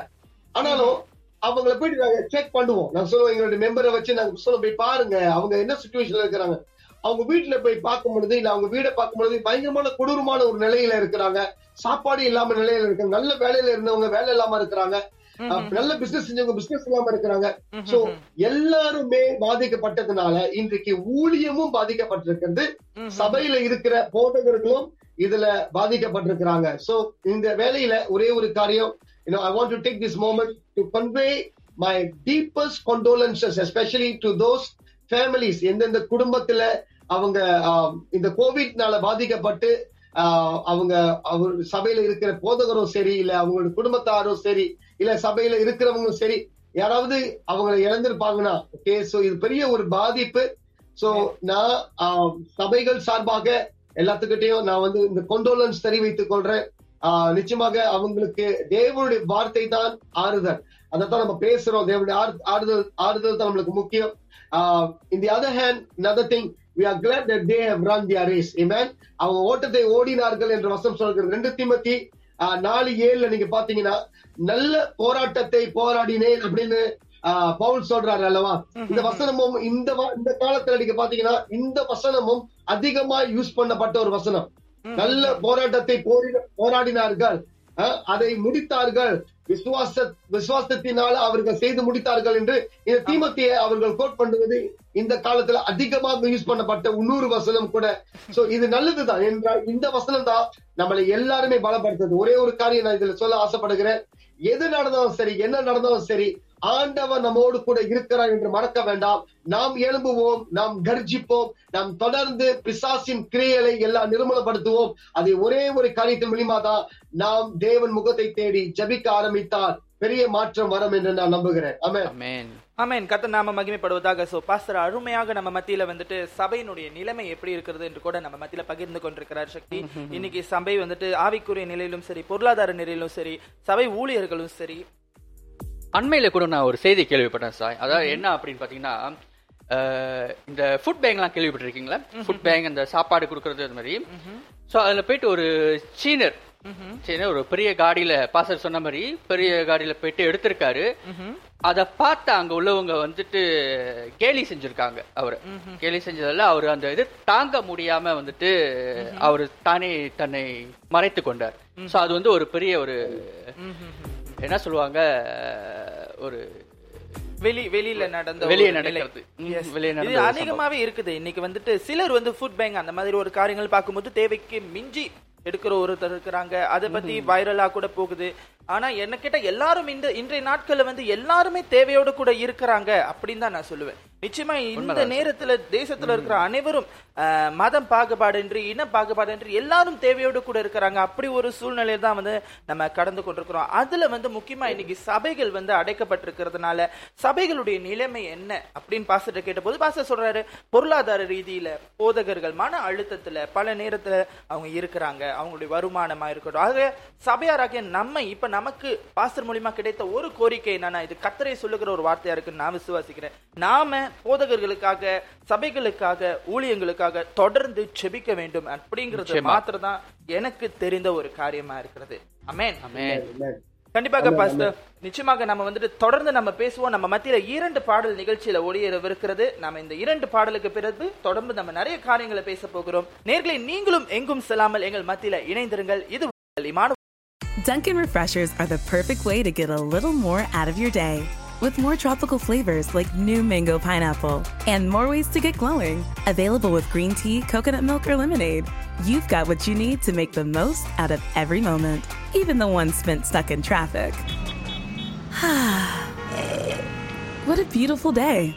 ஆனாலும் அவங்கள போயிட்டு நாங்க செக் பண்ணுவோம். நாங்க சொல்லுவோம் எங்களுடைய மெம்பரை வச்சு நாங்க சொல்ல போய் பாருங்க. அவங்க என்ன சுச்சுவேஷன்ல இருக்கிறாங்க? அவங்க வீட்டுல போய் பார்க்கும் பொழுது இல்ல அவங்க வீடை பார்க்கும் பொழுது பயங்கரமான கொடூரமான ஒரு நிலையில இருக்கிறாங்க. சாப்பாடு இல்லாம நிலையில இருக்காங்க நல்ல வேலையில இருந்தவங்க வேலை இல்லாம இருக்கிறாங்க. நல்ல பிசினஸ் செஞ்சவங்க பிசினஸ் இல்லாம இருக்கிறாங்க. சோ எல்லாருமே பாதிக்கப்பட்டதுனால இன்றைக்கு ஊழியமும் பாதிக்கப்பட்டிருக்கிறது. சபையில இருக்கிற போதகர்களும் இதுல பாதிக்கப்பட்டிருக்கிறாங்க. சோ இந்த வேலையில ஒரே ஒரு காரியம் you know i want to take this moment to convey my deepest condolences especially to those families எந்தெந்த குடும்பத்துல அவங்க இந்த கோவிட்னால பாதிக்கப்பட்டு அவங்க அவர் சபையில இருக்கிற போதகரும் சரி இல்ல அவங்களோட குடும்பத்தாரும் சரி இல்ல சபையில இருக்கிறவங்களும் சரி யாராவது அவங்களை இழந்திருப்பாங்கன்னா ஓகே சோ இது பெரிய ஒரு பாதிப்பு. சோ நான் சபைகள் சார்பாக எல்லாத்துக்கிட்டையும் நான் வந்து இந்த கொண்டோலன்ஸ் தெரிவித்துக் கொள்றேன். ஆஹ், நிச்சயமாக அவங்களுக்கு தேவனுடைய வார்த்தை தான் ஆறுதல். அதைத்தான் நம்ம பேசுறோம். தேவனுடைய ஆறு- ஆறுதல் ஆறுதல் தான் நம்மளுக்கு முக்கியம். In other hand nother thing we are glad that they have run their race. Amen. அவங்க ஓட்டத்தை ஓடினார்கள் என்ற வசனம் சொல்கிறது. ரெண்டு தீமத்தி நாலு ஏழுல நீங்க பாத்தீங்கன்னா நல்ல போராட்டத்தை போராடினேன் அப்படின்னு பவுல் சொல்றாரு அல்லவா? இந்த வசனமும் இந்த இந்த காலத்துல நீங்க பாத்தீங்கன்னா இந்த வசனமும் அதிகமா யூஸ் பண்ணப்பட்ட ஒரு வசனம். நல்ல போராட்டத்தை போரிட- போராடினார்கள். அதை முடித்தார்கள். விசுவாச விசுவாசத்தினால் அவர்கள் செய்து முடித்தார்கள் என்று இந்த தீமத்தியை அவர்கள் கோட் பண்ணுவது இந்த காலத்துல அதிகமாக யூஸ் பண்ணப்பட்ட இன்னொரு வசனம் கூட. சோ இது நல்லதுதான் என்றால் இந்த வசனம் தான் நம்மளை எல்லாருமே பலப்படுத்துது. ஒரே ஒரு காரியம் நான் இதுல சொல்ல ஆசைப்படுகிறேன். எது நடந்தாலும் சரி என்ன நடந்தாலும் சரி ஆண்டவர் நம்மோடு கூட இருக்கிறார் என்று மறக்க வேண்டாம். நாம் எழும்புவோம் நாம் கர்ஜிப்போம் நாம் தொடர்ந்து பிசாசின் கிரியைகளை எல்லாம் நிர்மூலப்படுத்துவோம். அதை ஒரே ஒரு காரியத்தின் மூலியமா தான் நாம் தேவன் முகத்தை தேடி ஜபிக்க ஆரம்பித்தால் பெரிய மாற்றம் வரும் என்று நான் நம்புகிறேன். ஆமென். அமேன் ஆமென். கத்த நாம மகிமைப்படுவதாக. சோ பாஸ்டர் அருமையாக நம்ம மத்தியில வந்துட்டு சபையினுடைய நிலைமை எப்படி இருக்கிறது என்று கூட நம்ம மத்தியில பகிர்ந்து கொண்டிருக்கிறார் சக்தி. இன்னைக்கு சபை வந்துட்டு ஆவிக்குரிய நிலையிலும் சரி பொருளாதார நிலையிலும் சரி சபை ஊழியர்களும் சரி அண்மையில கூட நான் ஒரு செய்தி கேள்விப்பட்டேன் சார் அதாவது என்ன அப்படின்னு பாத்தீங்கன்னா அஹ், இந்த ஃபுட் பேங்க்லாம் கேள்விப்பட்டிருக்கீங்களா? ஃபுட் பேங்க் அந்த சாப்பாடு கொடுக்கறது அது மாதிரி. ஸோ அதில் போயிட்டு ஒரு சீனர் சீனர் ஒரு பெரிய காடியில பாசர் சொன்ன மாதிரி பெரிய காடியில போயிட்டு எடுத்திருக்காரு. அதை பார்த்து அங்க உள்ளவங்க வந்துட்டு கேலி செஞ்சிருக்காங்க அவர். கேலி செஞ்சதால அவர் அந்த இது தாங்க முடியாம வந்துட்டு அவர் தானே தன்னை மறைத்து கொண்டார். ஸோ அது வந்து ஒரு பெரிய ஒரு என்ன சொல்லுவாங்க ஒரு வெளி வெளியில நடந்த வெளியே. நடக்கிறது. வெளியே இது அதிகமாவே இருக்குது. இன்னைக்கு வந்துட்டு சிலர் வந்து ஃபுட் பேங்க் அந்த மாதிரி ஒரு காரியங்கள் பார்க்கும்போது தேவைக்கு மிஞ்சி எடுக்கிற ஒருத்தர் இருக்கிறாங்க. அதை பத்தி வைரலா கூட போகுது. ஆனா என்ன கேட்டா எல்லாரும் இந்த இன்றைய நாட்கள்ல வந்து எல்லாருமே தேவையோடு கூட இருக்கிறாங்க அப்படின்னு தான் நான் சொல்லுவேன். நிச்சயமா இந்த நேரத்துல தேசத்துல இருக்கிற அனைவரும் மதம் பாகுபாடின்றி இன பாகுபாடின்றி எல்லாரும் தேவையோடு கூட இருக்கிறாங்க. அப்படி ஒரு சூழ்நிலையில தான் வந்து நம்ம கடந்து கொண்டிருக்கிறோம். அதுல வந்து முக்கியமா இன்னைக்கு சபைகள் வந்து அடைக்கப்பட்டிருக்கிறதுனால சபைகளுடைய நிலைமை என்ன அப்படின்னு பாஸ்டர் கேட்டபோது பாஸ்டர் சொல்றாரு பொருளாதார ரீதியில போதகர்கள் மன அழுத்தத்துல பல நேரத்துல அவங்க இருக்கிறாங்க. அவங்களுடைய வருமானமா இருக்கட்டும். ஆகவே சபையாராகிய நம்ம இப்ப நமக்கு பாஸ்டர் மூலியமா கிடைத்த ஒரு கோரிக்கை என்னன்னா இது கத்தரை சொல்லுகிற ஒரு வார்த்தையா இருக்குன்னு நான் விசுவாசிக்கிறேன். நாம போதகர்களுக்காக சபைகளுக்காக ஊழியங்களுக்காக தொடர்ந்து செபிக்க வேண்டும் அப்படிங்கிறது. மாத்திரம் தான் எனக்கு தெரிந்த ஒரு காரியமா இருக்கிறது. அமேன் அமேன் கண்டிப்பாக பாஸ்டர் நிச்சயமாக நம்ம வந்துட்டு தொடர்ந்து நம்ம பேசுவோம். நம்ம மத்தியில இரண்டு பாடல் நிகழ்ச்சியில ஒளியரவிருக்கிறது நம்ம இந்த இரண்டு பாடலுக்கு பிறகு தொடர்ந்து நம்ம நிறைய காரியங்களை பேச போகிறோம். நேர்களை நீங்களும் எங்கும் செல்லாமல் எங்கள் மத்தியில இணைந்திருங்கள். இது இமானு Dunkin' Refreshers are the perfect way to get a little more out of your day. With more tropical flavors like new mango pineapple and more ways to get glowing. Available with green tea, coconut milk, or lemonade. You've got what you need to make the most out of every moment, even the ones spent stuck in traffic. what a beautiful day.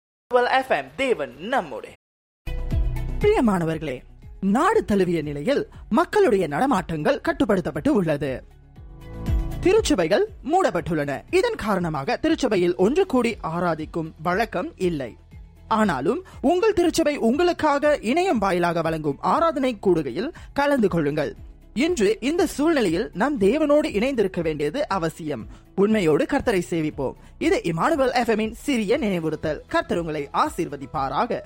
FM தேவன் நம்முடைய பிரியமானவர்களே நாடு தழுவிய நிலையில் மக்களுடைய நடமாட்டங்கள் கட்டுப்படுத்தப்பட்டு உள்ளது. திருச்சபைகள் மூடப்பட்டுள்ளன. இதன் காரணமாக திருச்சபையில் ஒன்று கூடி ஆராதிக்கும் வழக்கம் இல்லை. ஆனாலும் உங்கள் திருச்சபை உங்களுக்காக இணையம் வாயிலாக வழங்கும் ஆராதனை கூடுகையில் கலந்து கொள்ளுங்கள். இன்று இந்த சூழ்நிலையில் நாம் தேவனோடு இணைந்திருக்க வேண்டியது அவசியம். உண்மையோடு கர்த்தரை சேவிப்போம். இது இமானுவல் எஃப்எமின் சிறிய நினைவுறுத்தல். கர்த்தர் உங்களை ஆசீர்வதிப்பாராக.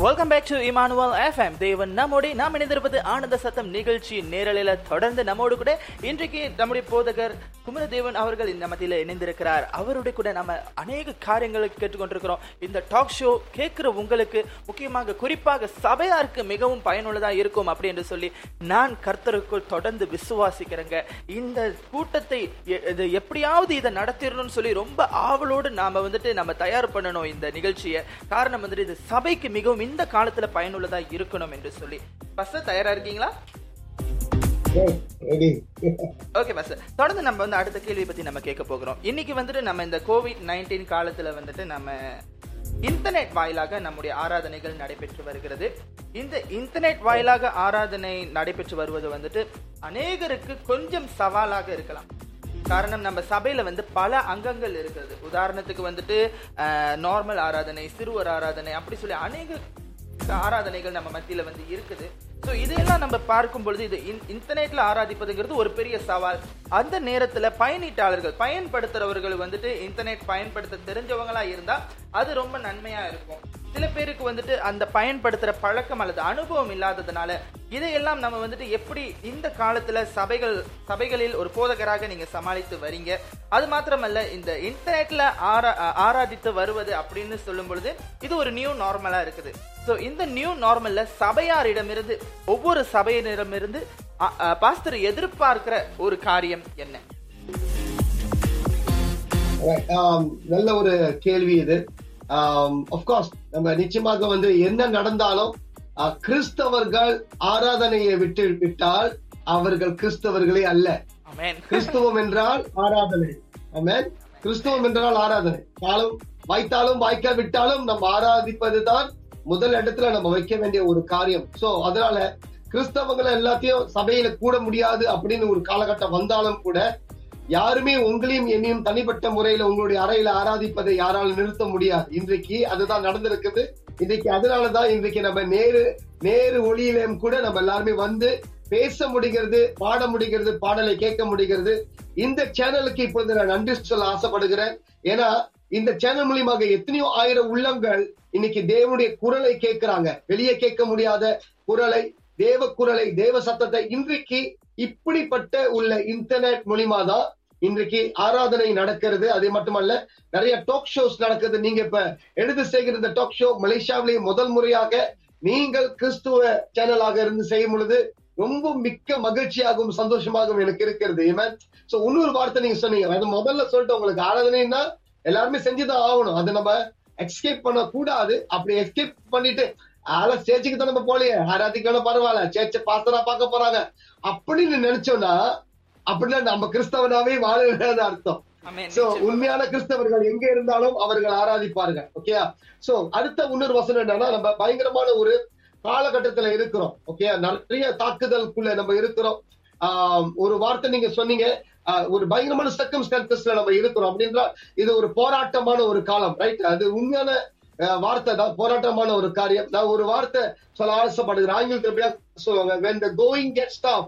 Welcome back to Emmanuel FM தேவன் நம்மோடு நாம் இணைந்திருப்பது ஆனந்த சத்தம் நிகழ்ச்சி நேரலையில தொடர்ந்து நம்மோடு கூட இன்றைக்கு நம்முடைய போதகர் குமரதேவன் அவர்கள் இந்த மத்தியில் இணைந்திருக்கிறார். அவருடைய கூட நம்ம அநேக காரியங்களை கேட்டுக்கொண்டிருக்கிறோம். இந்த டாக் ஷோ கேட்கிற உங்களுக்கு முக்கியமாக குறிப்பாக சபையாருக்கு மிகவும் பயனுள்ளதாக இருக்கும் அப்படி என்று சொல்லி நான் கர்த்தருக்குள் தொடர்ந்து விசுவாசிக்கிறேங்க. இந்த கூட்டத்தை எ- இது எப்படியாவது இதை நடத்திடணும்னு சொல்லி ரொம்ப ஆவலோடு நாம் வந்துட்டு நம்ம தயார் பண்ணணும் இந்த நிகழ்ச்சியை. காரணம் வந்துட்டு இது சபைக்கு மிகவும் இந்த காலத்துல பயனுள்ளதா இருக்கணும் என்று சொல்லி. பஸ் தயாரா இருக்கீங்களா? ஓகே பஸ். தொடர்ந்து நம்ம வந்து அடுத்த கேள்வி பத்தி நம்ம கேட்க போகிறோம். இன்னைக்கு வந்துட்டு நம்ம இந்த கோவிட் நைன்டீன் காலத்துல வந்துட்டு நம்ம இன்டர்நெட் வாயிலாக நம்முடைய ஆராதனைகள் நடைபெற்று வருகிறது. இந்த இன்டர்நெட் வாயிலாக ஆராதனை நடைபெற்று வருவது வந்துட்டு அநேகருக்கு கொஞ்சம் சவாலாக இருக்கலாம். காரணம் நம்ம சபையில வந்து பல அங்கங்கள் இருக்கிறது உதாரணத்துக்கு வந்துட்டு நார்மல் ஆராதனை சிறுவர் ஆராதனை அப்படி சொல்லி அநேக ஆராதனைகள் நம்ம மத்தியில வந்து இருக்குது. ஸோ இதையெல்லாம் நம்ம பார்க்கும் பொழுது இது இன்- இன்டர்நெட்ல ஆராதிப்பதுங்கிறது ஒரு பெரிய சவால். அந்த நேரத்துல பயனீட்டாளர்கள் பயன்படுத்துறவர்கள் வந்துட்டு இன்டர்நெட் பயன்படுத்த தெரிஞ்சவங்களா இருந்தா அது ரொம்ப நன்மையா இருக்கும். சில பேருக்கு வந்துட்டு அந்த பயன்படுத்துற பழக்கம் அல்லது அனுபவம் இல்லாததுனால இதையெல்லாம் நம்ம வந்துட்டு எப்படி இந்த காலத்துல சபைகள் சபைகளில் ஒரு போதகராக நீங்க சமாளித்து வரீங்க? அது மாத்திரமல்ல இந்த இன்டர்நெட்ல ஆரா ஆராதித்து வருவது அப்படின்னு சொல்லும் பொழுது இது ஒரு நியூ நார்மலா இருக்குது. ஸோ இந்த நியூ நார்மல்ல சபையாரிடமிருந்து ஒவ்வொரு சபையினரிடமிருந்து பாஸ்டர் எதிர்பார்க்கிற ஒரு காரியம் என்ன. Um, நல்ல ஒரு கேள்வி இது. கோர்ஸ் நம்ம நிச்சயமாக வந்து என்ன நடந்தாலும் கிறிஸ்தவர்கள் ஆராதனையை விட்டு விட்டால் அவர்கள் கிறிஸ்தவர்களே அல்ல. அமேன் கிறிஸ்துவம் என்றால் ஆராதனை. ஆமென் கிறிஸ்துவம் என்றால் ஆராதனை. காலம் வாய்த்தாலும் வாய்க்கா விட்டாலும் நம்ம ஆராதிப்பதுதான் முதல் இடத்துல நம்ம வைக்க வேண்டிய ஒரு காரியம். சோ அதனால கிறிஸ்தவங்களை எல்லாத்தையும் சபையில கூட முடியாது அப்படின்னு ஒரு காலகட்டம் வந்தாலும் கூட யாருமே உங்களையும் என்னையும் தனிப்பட்ட முறையில உங்களுடைய அறையில ஆராதிப்பதை யாராலும் நிறுத்த முடியாது. இன்றைக்கு அதுதான் நடந்திருக்குது. இன்றைக்கு அதனாலதான் இன்றைக்கு நம்ம நேரு நேரு ஒளியிலும் கூட நம்ம எல்லாருமே வந்து பேச முடிகிறது பாட முடிகிறது பாடலை கேட்க முடிகிறது. இந்த சேனலுக்கு இப்பொழுது நான் நன்றி சொல்ல ஆசைப்படுகிறேன். ஏன்னா இந்த சேனல் மூலியமாக எத்தனையோ ஆயிரம் உள்ளங்கள் இன்னைக்கு தேவனுடைய குரலை கேட்கிறாங்க. வெளியே கேட்க முடியாத குரலை தேவ குரலை தேவ சத்தத்தை இன்றைக்கு இப்படிப்பட்ட உள்ள இன்டர்நெட் மூலியமா தான் இன்றைக்கு ஆராதனை நடக்கிறது. அது மட்டுமல்ல நிறைய டாக் ஷோஸ் நடக்குது. நீங்க இப்ப எடுத்து செய்கிற இந்த டாக் ஷோ மலேசியாவிலேயே முதல் முறையாக நீங்கள் கிறிஸ்துவ சேனலாக இருந்து செய்யும் பொழுது ரொம்ப மிக்க மகிழ்ச்சியாகவும் சந்தோஷமாகவும் எனக்கு இருக்கிறது. ஏமேன் சோ இன்னொரு வார்த்தை நீங்க சொன்னீங்க. அது முதல்ல சொல்லிட்டு உங்களுக்கு ஆராதனைன்னா எல்லாருமே செஞ்சுதான் ஆகணும். அது நம்ம எஸ்கேப் பண்ண கூடாது. அப்படி எஸ்கேப் பண்ணிட்டு ஆள சேர்ச்சுக்கு தான் நம்ம போலையே ஆராதிக்கணும் பரவாயில்ல. சேர்ச்ச பாஸ்தரா பார்க்க போறாங்க. அப்படின்னு நினைச்சோம்னா அப்படின்னா நம்ம கிறிஸ்தவனாவே வாழறது அர்த்தம். சோ உண்மையான கிறிஸ்தவர்கள் எங்க இருந்தாலும் அவர்கள் ஆராதிப்பார்கள். ஓகேயா சோ அடுத்த இன்னொரு வசனம் என்னன்னா நம்ம பயங்கரமான ஒரு காலகட்டத்துல இருக்கிறோம். ஓகே நிறைய தாக்குதலுக்குள்ள நம்ம இருக்கிறோம். ஆஹ் ஒரு வார்த்தை நீங்க சொன்னீங்க. ஒரு பயங்கரமான சர்க்கம்ஸ்டன்சஸ்ல நம்ம இருக்கிறோம். அப்படின்றா இது ஒரு போராட்டமான ஒரு காலம் ரைட் அது உண்மையான வார்த்தை தான். போராட்டமான ஒரு காரியம். நான் ஒரு வார்த்தை சொல்ல ஆசைப்படுகிறேன். ஆங்கிலத்தில் எப்படியா சொல்லுவாங்க? When the going gets tough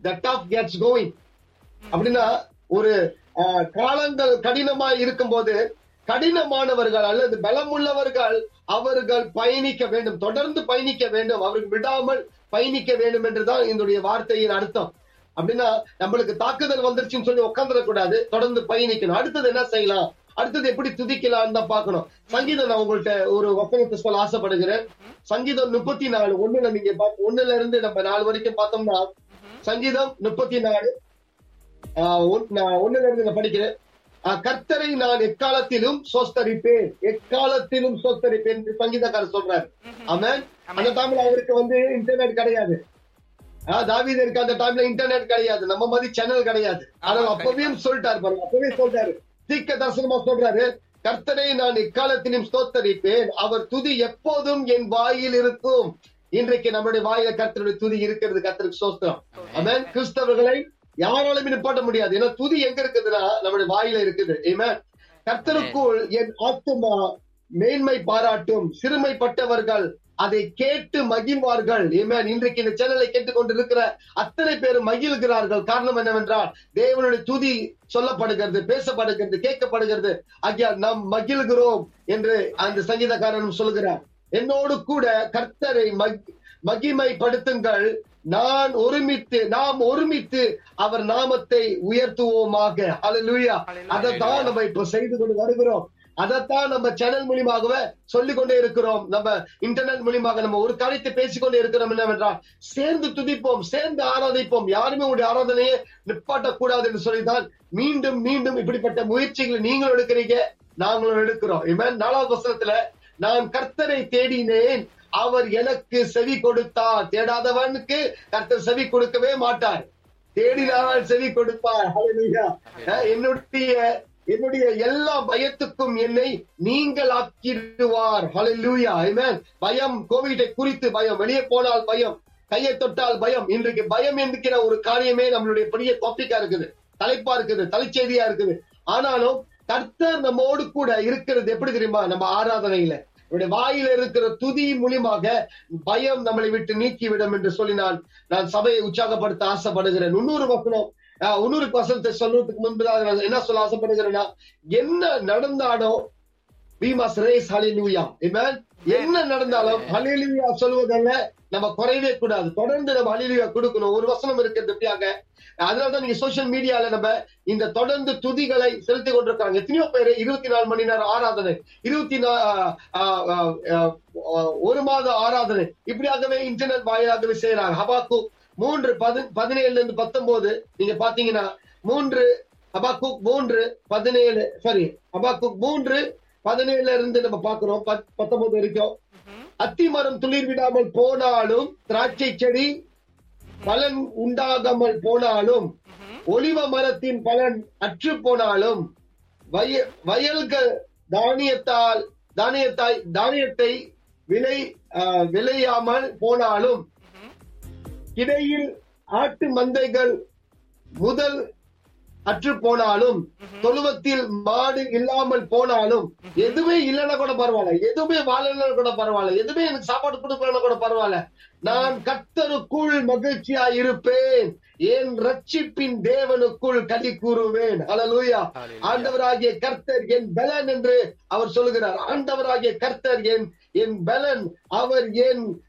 the top gets going அப்படின்னா ஒரு ஆஹ், காலங்கள் கடினமா இருக்கும்போது கடினமானவர்கள் அல்லது பலமுள்ளவர்கள் அவர்கள் பயணிக்க வேண்டும். தொடர்ந்து பயணிக்க வேண்டும். அவர்கள் விடாமல் பயணிக்க வேண்டும் என்றுதான் என்னுடைய வார்த்தையின் அர்த்தம். அப்படின்னா நம்மளுக்கு தாக்குதல் வந்துருச்சுன்னு சொல்லி உட்காந்துடக்கூடாது தொடர்ந்து பயணிக்கணும். அடுத்தது என்ன செய்யலாம்? அடுத்தது எப்படி துதிக்கலாம்னு தான் பார்க்கணும். சங்கீதம் நான் உங்கள்ட்ட ஒரு வசனத்தை சொல்ல ஆசைப்படுகிறேன். சங்கீதம் முப்பத்தி நாலு ஒண்ணுல நீங்க ஒண்ணுல இருந்து நம்ம நாலு வரைக்கும் பார்த்தோம்னா சங்கீதம் முப்பத்தி நாலு ஒண்ணுல இருந்து நான் படிக்கிறேன். கர்த்தரை நான் எக்காலத்திலும் சோஸ்தரிப்பேன். எக்காலத்திலும் சோஸ்தரிப்பேன் சங்கீதக்காரர் சொல்றாரு. அவன் அந்த டைம்ல அவருக்கு வந்து இன்டர்நெட் கிடையாது. தாவீதருக்கு அந்த டைம்ல இன்டர்நெட் கிடையாது. நம்ம மாதிரி சேனல் கிடையாது. ஆனால் அப்பவே சொல்லிட்டாரு பாருங்க அப்பவே சொல்றாரு தீக்க தரிசனமா சொல்றாரு கர்த்தரை நான் இக்காலத்திலும் ஸ்தோத்தரிப்பேன். அவர் துதி எப்போதும் என் வாயில் இருக்கும். இன்றைக்கு நம்மளுடைய வாயில கர்த்தருடைய துதி இருக்கிறது கர்த்தருக்கு சோஸ்திரம் அவன் கிறிஸ்தவர்களை யாராலுமே நிப்பாட்ட முடியாது. ஏன்னா துதி எங்க இருக்குதுன்னா நம்மளுடைய வாயில இருக்குது. கர்த்தருக்குள் என் ஆத்துமா மேன்மை பாராட்டும் சிறுமைப்பட்டவர்கள் அதை கேட்டு மகிழ்வார்கள். Amen. இன்றைக்கு இந்த சேனலை கேட்டுக்கொண்டு இருக்கிற அத்தனை பேர் மகிழ்கிறார்கள். காரணம் என்னவென்றால் தேவனுடைய துதி சொல்லப்படுகிறது பேசப்படுகிறது கேட்கப்படுகிறது. ஆகியா நாம் மகிழ்கிறோம் என்று அந்த சங்கீதக்காரனும் சொல்கிறார். என்னோடு கூட கர்த்தரை மகி- மகிமைப்படுத்துங்கள். நான் ஒருமித்து நாம் ஒருமித்து அவர் நாமத்தை உயர்த்துவோமாக. ஹalleluya அதைத்தான் நம்ம இப்ப செய்து கொண்டு வருகிறோம். அதைத்தான் நம்ம சேனல் மூலியமாகவே சொல்லிக் கொண்டே இருக்கிறோம். நம்ம இன்டர்நெட் மூலியமாக நம்ம ஒரு காரியத்தை பேசிக்கொண்டே இருக்கிறோம் என்னவென்றால் சேர்ந்து துதிப்போம் சேர்ந்து ஆராதிப்போம். யாருமே உடைய ஆராதனையை நிப்பாட்டக்கூடாது என்று சொல்லிதான் மீண்டும் மீண்டும் இப்படிப்பட்ட முயற்சிகளை நீங்களும் எடுக்கிறீங்க நாங்களும் எடுக்கிறோம். இவன் நாலாவது வசனத்துல நான் கர்த்தரை தேடினேன் அவர் எனக்கு செவி கொடுத்தார். தேடாதவனுக்கு கர்த்தர் செவி கொடுக்கவே மாட்டார். தேடினால் செவி கொடுப்பார். என்னுடைய என்னுடைய எல்லா பயத்துக்கும் என்னை நீங்கள் ஆக்கிடுவார். ஹalleluya பயம் கோவிடை குறித்து பயம் வெளியே போனால் பயம் கையை தொட்டால் பயம் இன்றைக்கு பயம் என்கிற ஒரு காரியமே நம்மளுடைய பெரிய டாபிக்கா இருக்குது. தலைப்பா இருக்குது தலைச்செய்தியா இருக்குது. ஆனாலும் கர்த்தர் நம்மோடு கூட இருக்கிறது எப்படி தெரியுமா? நம்ம ஆராதனையில. நம்முடைய வாயில இருக்கிற துதி மூலியமாக பயம் நம்மளை விட்டு நீக்கிவிடும் என்று சொல்லி நான் நான் சபையை உற்சாகப்படுத்த ஆசைப்படுகிறேன். இன்னொரு வசனம். ஆஹ், இன்னொரு வசனத்தை சொல்றதுக்கு முன்பதாக நான் என்ன சொல்ல ஆசைப்படுகிறேன்னா என்ன நடந்தாலும் must raise hallelujah amen? என்ன நடந்தாலும் ஹalleluya சொல்வதல்ல நம்ம குறையவே கூடாது. தொடர்ந்து நம்ம ஹalleluya கொடுக்கணும். ஒரு வசனம் இருக்கிறது எப்படியாக அதனாலதான் நீங்க சோசியல் மீடியால நம்ம இந்த தொடர்ந்து துதிகளை செலுத்தி கொண்டிருக்காங்க எத்தனையோ பேர் இருபத்தி நாலு மணி நேரம் ஆராதனை இருபத்தி ஒரு மாத ஆராதனை இப்படியாகவே இன்டர்நெட் வாயிலாகவே செய்யறாங்க ஹபாக்கு மூன்று பதி பதினேழுல இருந்து பத்தொன்பது நீங்க பாத்தீங்கன்னா மூன்று அபாக்குக் மூன்று பதினேழு சாரி அபாக்குக் மூன்று பதினேழுல இருந்து நம்ம பாக்குறோம் பத்- பத்தொன்பது வரைக்கும். அத்தி மரம் துளிர் விடாமல் போனாலும் திராட்சை செடி பலன் உண்டாகாமல் போனாலும் ஒளிவ மரத்தின் பலன் அற்று போனாலும் வய வயல்கள் தானியத்தால் தானியத்தாய் தானியத்தை விலை விளையாமல் போனாலும் இடையில் ஆட்டு மந்தைகள் முதல் அற்று போனாலும் தொழுவத்தில் மாடு இல்லாமல் போனாலும் எதுவுமே இல்லைன்னா கூட பரவாயில்ல. எதுவுமே வாழலைன்னா கூட பரவாயில்ல. எதுவுமே எனக்கு சாப்பாடு கொடுக்கலன்னா கூட பரவாயில்ல. நான் கர்த்தருக்குள் மகிழ்ச்சியா இருப்பேன். என் ரட்சிப்பின் தேவனுக்குள் களி கூறுவேன். ஹalleluya ஆண்டவராகிய கர்த்தர் என் பலன் என்று அவர் சொல்லுகிறார். ஆண்டவராகிய கர்த்தர் என் என் பலன். அவர் என்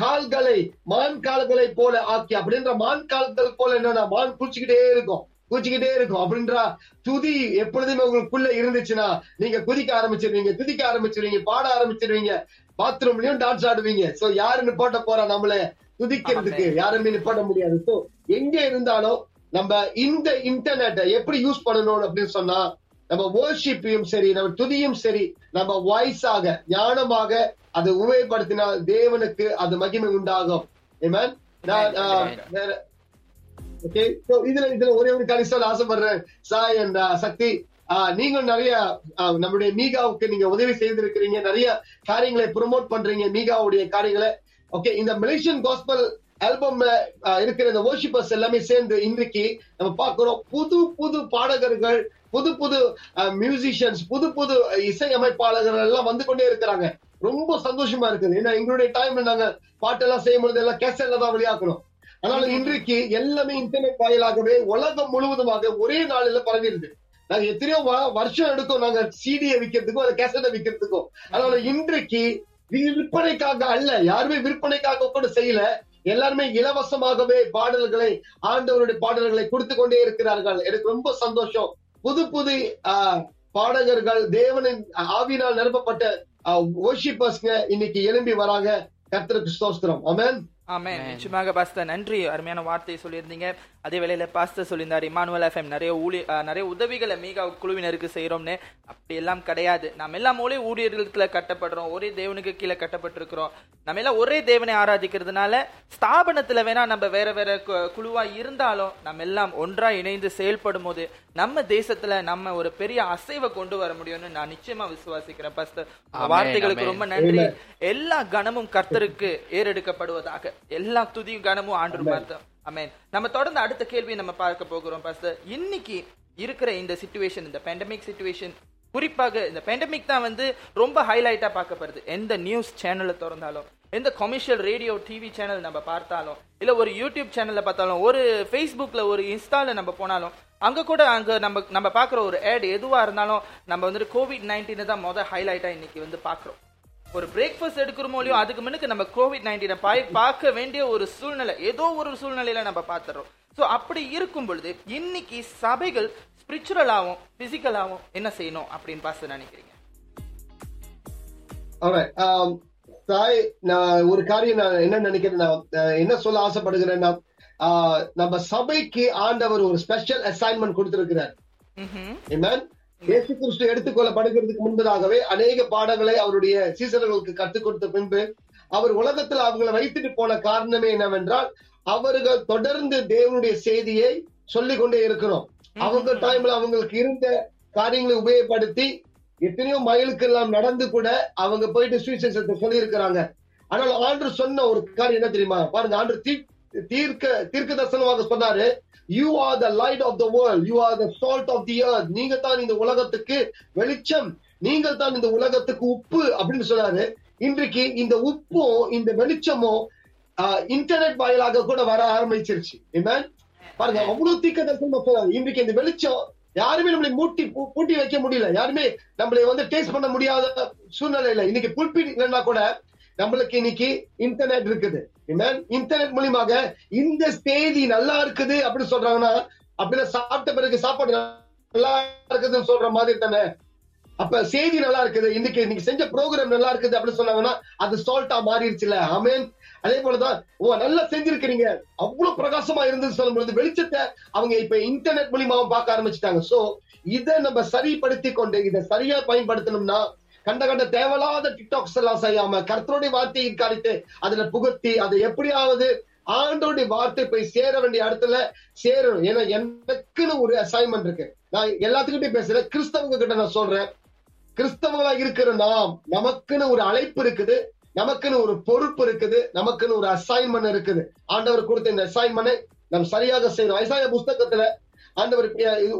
கால்களை மான் கால்களை போல ஆக்கி அப்படின்ற மான் கால்கள் போல என்னன்னா மான் குச்சிக்கிட்டே இருக்கும். குச்சிக்கிட்டே இருக்கும். அப்படின்ற துதி எப்பொழுதுமே உங்களுக்குள்ள இருந்துச்சுன்னா நீங்க குதிக்க ஆரம்பிச்சிருவீங்க துதிக்க ஆரம்பிச்சிருவீங்க பாட ஆரம்பிச்சிருவீங்க பாத்ரூம்லயும் டான்ஸ் ஆடுவீங்க. சோ யாரு நிப்பாட்ட போறா நம்மள துதிக்கிறதுக்கு? யாருமே நிப்பாட்ட முடியாது. சோ எங்க இருந்தாலும் நம்ம இந்த இன்டர்நெட்டை எப்படி யூஸ் பண்ணணும் அப்படின்னு சொன்னா நம்ம வேர்ஷிப்பையும் சரி நம்ம துதியும் சரி நம்ம வாய்ஸாக ஞானமாக அதை உபயோகப்படுத்தினால் தேவனுக்கு அது மகிமை உண்டாகும். இதுல இதுல ஒரே ஒரு ஆசைப்படுறேன். சாய் அண்ட் சக்தி ஆஹ் நீங்க நிறைய நம்முடைய மீகாவுக்கு நீங்க உதவி செய்திருக்கிறீங்க. நிறைய காரியங்களை ப்ரோமோட் பண்றீங்க மீகாவுடைய காரியங்களை. ஓகே இந்த மலேசியன் காஸ்பல் ஆல்பம்ல இருக்கிற இந்த வர்ஷிப்பர்ஸ் எல்லாமே சேர்ந்து இன்றைக்கு நம்ம பார்க்கிறோம். புது புது பாடகர்கள் புது புது மியூசிஷியன்ஸ் புது புது இசையமைப்பாளர்கள் எல்லாம் வந்து கொண்டே இருக்கிறாங்க. ரொம்ப சந்தோஷமா இருக்குது. ஏன்னா எங்களுடைய டைம்ல நாங்க பாட்டெல்லாம் செய்யும் பொழுது எல்லாம் கேசட்ல தான் வெளியாக்கணும் அதனால இன்றைக்கு எல்லாமே இன்டர்நெட் வாயிலாகவே உலகம் முழுவதுமாக ஒரே நாளில பரவிடுது நாங்க எத்தனையோ வருஷம் எடுக்கும் நாங்க சிடியை விற்கிறதுக்கும் அந்த கேசட்டை விற்கிறதுக்கும் அதனால இன்றைக்கு விற்பனைக்காக அல்ல யாருமே விற்பனைக்காக கூட செய்யல. எல்லாருமே இலவசமாகவே பாடல்களை ஆண்டவருடைய பாடல்களை கொடுத்து கொண்டே இருக்கிறார்கள். எனக்கு ரொம்ப சந்தோஷம். புது புது ஆஹ், பாடகர்கள் தேவனின் ஆவினால் நிரப்பப்பட்ட ஓஷிப்பர்ஸ்ங்க இன்னைக்கு எழும்பி வராங்க. கர்த்தருக்கு ஸ்தோத்திரம். அமேன் ஆமென். நிச்சயமாக பாஸ்டர் நன்றி. அருமையான வார்த்தையை சொல்லியிருந்தீங்க. அதே வேளையில பாஸ்டர் சொல்லியிருந்தார் இமானுவல் எஃப்எம் நிறைய ஊழி நிறைய உதவிகளை மீகா குழுவினருக்கு செய்யறோம்னு. அப்படி எல்லாம் கிடையாது. நம்ம எல்லாம் ஒரே ஊழியர்களுக்குள்ள கட்டப்படுறோம். ஒரே தேவனுக்கு கீழே கட்டப்பட்டிருக்கிறோம். நம்ம எல்லாம் ஒரே தேவனை ஆராதிக்கிறதுனால ஸ்தாபனத்துல வேணா நம்ம வேற வேற கு- குழுவா இருந்தாலும் நம்ம எல்லாம் ஒன்றா இணைந்து செயல்படும் போது நம்ம தேசத்துல நம்ம ஒரு பெரிய அசைவை கொண்டு வர முடியும்னு நான் நிச்சயமா விசுவாசிக்கிறேன் ஆமென், வார்த்தைகளுக்கு. ரொம்ப நன்றி. எல்லா கணமும் கர்த்தருக்கு ஏறெடுக்கப்படுவதாக. எல்லா துதியும் கணமும் ஆண்டு பார்த்தோம் அமேன் நம்ம தொடர்ந்து அடுத்த கேள்வியை நம்ம பார்க்க போகிறோம் பாஸ்டர் இன்னைக்கு இருக்கிற இந்த சிச்சுவேஷன் இந்த பேண்டமிக் சிச்சுவேஷன் குறிப்பாக இந்த பேண்டமிக் தான் வந்து ரொம்ப ஹைலைட்டா பார்க்கப்படுது. எந்த நியூஸ் சேனலை திறந்தாலும் எந்த கமர்ஷியல் ரேடியோ டிவி சேனல் நம்ம பார்த்தாலும் இல்ல ஒரு யூடியூப் சேனல்ல பார்த்தாலும் ஒரு ஃபேஸ்புக்ல ஒரு இன்ஸ்டால நம்ம போனாலும் அங்க கூட அங்க நம்ம நம்ம பாக்குற ஒரு ஆட் எதுவா இருந்தாலும் நம்ம வந்துட்டு கோவிட் நைன்டீன் தான் மொதல் ஹைலைட்டா இன்னைக்கு வந்து பாக்குறோம் ஒரு பிரேக்ஃபாஸ்ட் எடுக்கிறோமோ இல்லையோ அதுக்கு முன்னுக்கு நம்ம கோவிட் நைன்டீனை பார்க்க வேண்டிய ஒரு சூழ்நிலை ஏதோ ஒரு சூழ்நிலையில நம்ம பார்த்துறோம். ஸோ அப்படி இருக்கும் பொழுது இன்னைக்கு சபைகள் ஸ்பிரிச்சுவலாகவும் பிசிக்கலாகவும் என்ன செய்யணும் அப்படின்னு பார்த்து நினைக்கிறீங்க? Um, தாய் நான் ஒரு காரியம் நான் என்ன நினைக்கிறேன்னா நான் என்ன சொல்ல ஆசைப்படுகிறேன்னா நம்ம சபைக்கு ஆண்டவர் ஒரு ஸ்பெஷல் அசைன்மெண்ட் கொடுத்திருக்கிறார். Amen. இயேசு கிறிஸ்து எடுத்துக்கொள்ளப்படுகிறதுக்கு முன்பதாகவே அநேக பாடங்களை அவருடைய சீசர்களுக்கு கற்றுக் கொடுத்த பின்பு அவர் உலகத்தில் அவங்களை வைத்துட்டு போன காரணமே என்னவென்றால் அவர்கள் தொடர்ந்து தேவனுடைய செய்தியை சொல்லிக் கொண்டே இருக்கிறோம் அவங்க டைம்ல அவங்களுக்கு இருந்த காரியங்களை உபயோகப்படுத்தி எத்தனையோ மைலுக்கு எல்லாம் நடந்து கூட அவங்க போயிட்டு சுவிசேஷத்தை சொல்லி இருக்கிறாங்க ஆனால் ஆண்டு சொன்ன ஒரு காரியம் என்ன தெரியுமா? பாருங்க ஆண்டு தீ- தீர்க்க தீர்க்க தரிசனமாக சொன்னாரு you are the light of the world you are the salt of the earth நீங்க தான் இந்த உலகத்துக்கு வெளிச்சம். நீங்கள் தான் இந்த உலகத்துக்கு உப்பு அப்படின்னு சொன்னாரு. இன்றைக்கு இந்த உப்பும் இந்த வெளிச்சமும் இன்டர்நெட் வாயிலாக கூட வர ஆரம்பிச்சிருச்சு. பாருங்க அவ்வளவு தீக்க தரிசனம் சொன்னாரு. இன்றைக்கு இந்த வெளிச்சம் யாருமே நம்மளை மூட்டி பூட்டி வைக்க முடியல. யாருமே நம்மளை வந்து டேஸ்ட் பண்ண முடியாத சூழ்நிலையில. இன்னைக்கு புல்பீட் இல்லைன்னா கூட நம்மளுக்கு இன்னைக்கு இன்டர்நெட் இருக்குது. Amen? இன்டர்நெட் மூலியமாக இந்த செய்தி நல்லா இருக்குது அப்படின்னு சொல்றாங்கன்னா அப்படின்னா சாப்பிட்ட பிறகு சாப்பாடு நல்லா இருக்குதுன்னு சொல்ற மாதிரி தானே? அப்ப செய்தி நல்லா இருக்குது. இன்னைக்கு இன்னைக்கு செஞ்ச ப்ரோக்ராம் நல்லா இருக்குது அப்படின்னு சொன்னாங்கன்னா அது சால்ட்டா மாறிடுச்சுல அமேன் அதே போலதான் ஓ நல்லா செஞ்சிருக்கிறீங்க. அவ்வளவு பிரகாசமா இருந்து சொல்லும் பொழுது வெளிச்சத்தை அவங்க இப்ப இன்டர்நெட் மூலியமாவும் பார்க்க ஆரம்பிச்சிட்டாங்க. சோ இதை நம்ம சரிப்படுத்தி கொண்டு இதை சரியா பயன்படுத்தணும்னா கண்ட கண்ட தேவையில்லாத டிக்டாக்ஸ் எல்லாம் செய்யாம கர்த்தருடைய வார்த்தையை காரித்து அதுல புகுத்தி அதை எப்படியாவது ஆண்டோடைய வார்த்தை போய் சேர வேண்டிய இடத்துல சேரணும். ஏன்னா எனக்குன்னு ஒரு அசைன்மெண்ட் இருக்கு. நான் எல்லாத்துக்கிட்டையும் பேசுறேன். கிறிஸ்தவங்க கிட்ட நான் சொல்றேன். கிறிஸ்தவங்களா இருக்கிற நாம் நமக்குன்னு ஒரு அழைப்பு இருக்குது. நமக்குன்னு ஒரு பொறுப்பு இருக்குது. நமக்குன்னு ஒரு அசைன்மெண்ட் இருக்குது. ஆண்டவர் கொடுத்த இந்த அசைன்மெண்ட் நம்ம சரியாக செய்யணும். ஐசாய புஸ்தகத்துல ஆண்டவர்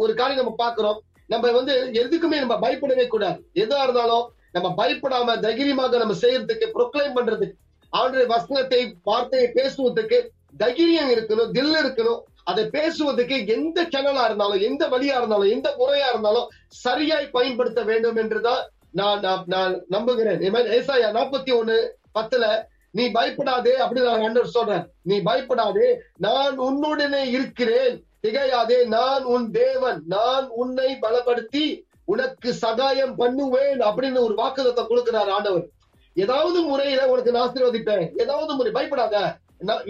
ஒரு காரியம் நம்ம பாக்குறோம் நம்ம வந்து எதுக்குமே நம்ம பயப்படவே கூடாது. எதா இருந்தாலும் நம்ம பயப்படாம தைரியமாக நம்ம செய்யறதுக்கு ப்ரொக்ளைம் பண்றதுக்கு ஆண்டு வசனத்தை வார்த்தையை பேசுவதற்கு தைரியம் இருக்கணும் தில் இருக்கணும். அதை பேசுவதற்கு எந்த சேனலா இருந்தாலும் எந்த வழியா இருந்தாலும் எந்த முறையா இருந்தாலும் சரியாய் பயன்படுத்த வேண்டும் என்றுதான் நான் நான்- நம்புகிறேன். ஏசாயா நாற்பத்தி ஒண்ணு பத்துல நீ பயப்படாதே அப்படின்னு நான் ஆண்டவர் சொல்றேன் நீ பயப்படாதே நான் உன்னுடனே இருக்கிறேன். திகையாதே நான் உன் தேவன். நான் உன்னை பலப்படுத்தி உனக்கு சகாயம் பண்ணுவேன் அப்படின்னு ஒரு வாக்குதத்தை கொடுக்கிறார் ஆண்டவர். ஏதாவது முறையில உனக்கு நான் ஆசீர்வதிப்பேன். ஏதாவது முறை பயப்படாத.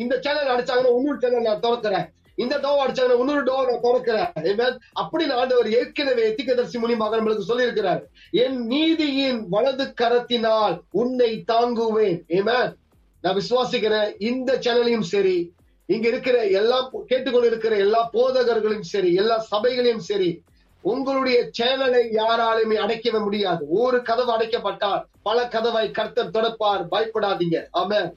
இந்த சேனல் அடிச்சாங்கன்னா இன்னொரு சேனல் நான் திறக்கிறேன். இந்த டோவ் அடிச்சாங்கன்னா இன்னொரு டோ நான் திறக்கிறேன். அப்படி அப்படின்னு ஆண்டவர் ஏற்கனவே எத்திகதர்சி மூலியமாக நம்மளுக்கு சொல்லியிருக்கிறார். என் நீதியின் வலது கரத்தினால் உன்னை தாங்குவேன். Amen. நான் விசுவாசிக்கிறேன். இந்த சேனலையும் சரி இங்க இருக்கிற எல்லா கேட்டுக்கொண்டு இருக்கிற எல்லா போதகர்களையும் சரி எல்லா சபைகளையும் சரி உங்களுடைய சேனலை யாராலுமே அடைக்கவே முடியாது. ஒரு கதவு அடைக்கப்பட்டால் பல கதவை கர்த்தர் தொடப்பார். பயப்படாதீங்க. ஆமென்.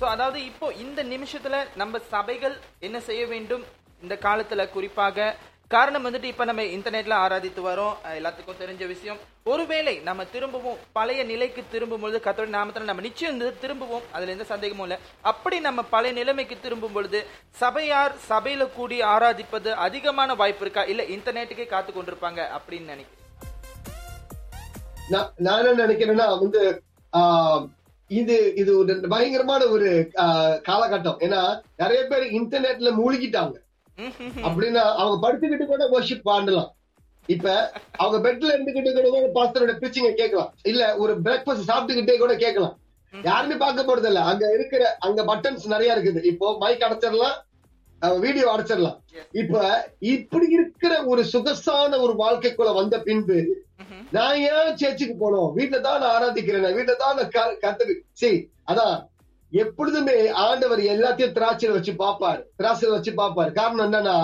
சோ அதாவது இப்போ இந்த நிமிஷத்துல நம்ம சபைகள் என்ன செய்ய வேண்டும்? இந்த காலத்துல குறிப்பாக காரணம் வந்துட்டு இப்ப நம்ம இன்டர்நெட்ல ஆராதித்து வரோம். எல்லாத்துக்கும் தெரிஞ்ச விஷயம். ஒருவேளை நம்ம திரும்பவும் பழைய நிலைக்கு திரும்பும் பொழுது கத்தோட நாமத்துல நம்ம நிச்சயம் வந்து திரும்புவோம். அதுல எந்த சந்தேகமும் இல்லை. அப்படி நம்ம பழைய நிலைமைக்கு திரும்பும் பொழுது சபையார் சபையில கூடி ஆராதிப்பது அதிகமான வாய்ப்பு இருக்கா? இல்ல இன்டர்நெட்டுக்கே காத்து கொண்டிருப்பாங்க அப்படின்னு நினைக்கிறேன் நான் என்ன நினைக்கிறேன்னா வந்து ஆஹ், இது இது ஒரு பயங்கரமான ஒரு ஆஹ், காலகட்டம். ஏன்னா நிறைய பேர் இன்டர்நெட்ல மூழ்கிட்டாங்க. அப்படின்னா அவங்க படுத்துக்கிட்டு கூட worship பாடலாம். இப்ப அவங்க பெட்ல இருந்துகிட்டு கூட பாஸ்டரோட பிரீச்சிங்க கேட்கலாம். இல்ல ஒரு பிரேக்ஃபாஸ்ட் சாப்பிட்டுக்கிட்டே கூட கேட்கலாம். யாருமே பார்க்க போறது இல்ல அங்க இருக்கிற அங்க பட்டன்ஸ் நிறைய இருக்குது. இப்போ மைக் அடைச்சிடலாம். வீடியோ அடைச்சிடலாம். இப்ப இப்படி இருக்கிற ஒரு சுகசான ஒரு வாழ்க்கைக்குள்ள வந்த பின்பு நான் ஏன் சேர்ச்சுக்கு போனோம்? வீட்டுல தான் நான் ஆராதிக்கிறேன். வீட்டுல தான் நான் கத்துக்கு சரி அதான். எப்பொழுதுமே ஆண்டவர் எல்லாத்தையும் திராட்சையில வச்சு பார்ப்பார் திராட்சையில வச்சு பார்ப்பார் காரணம் என்னன்னா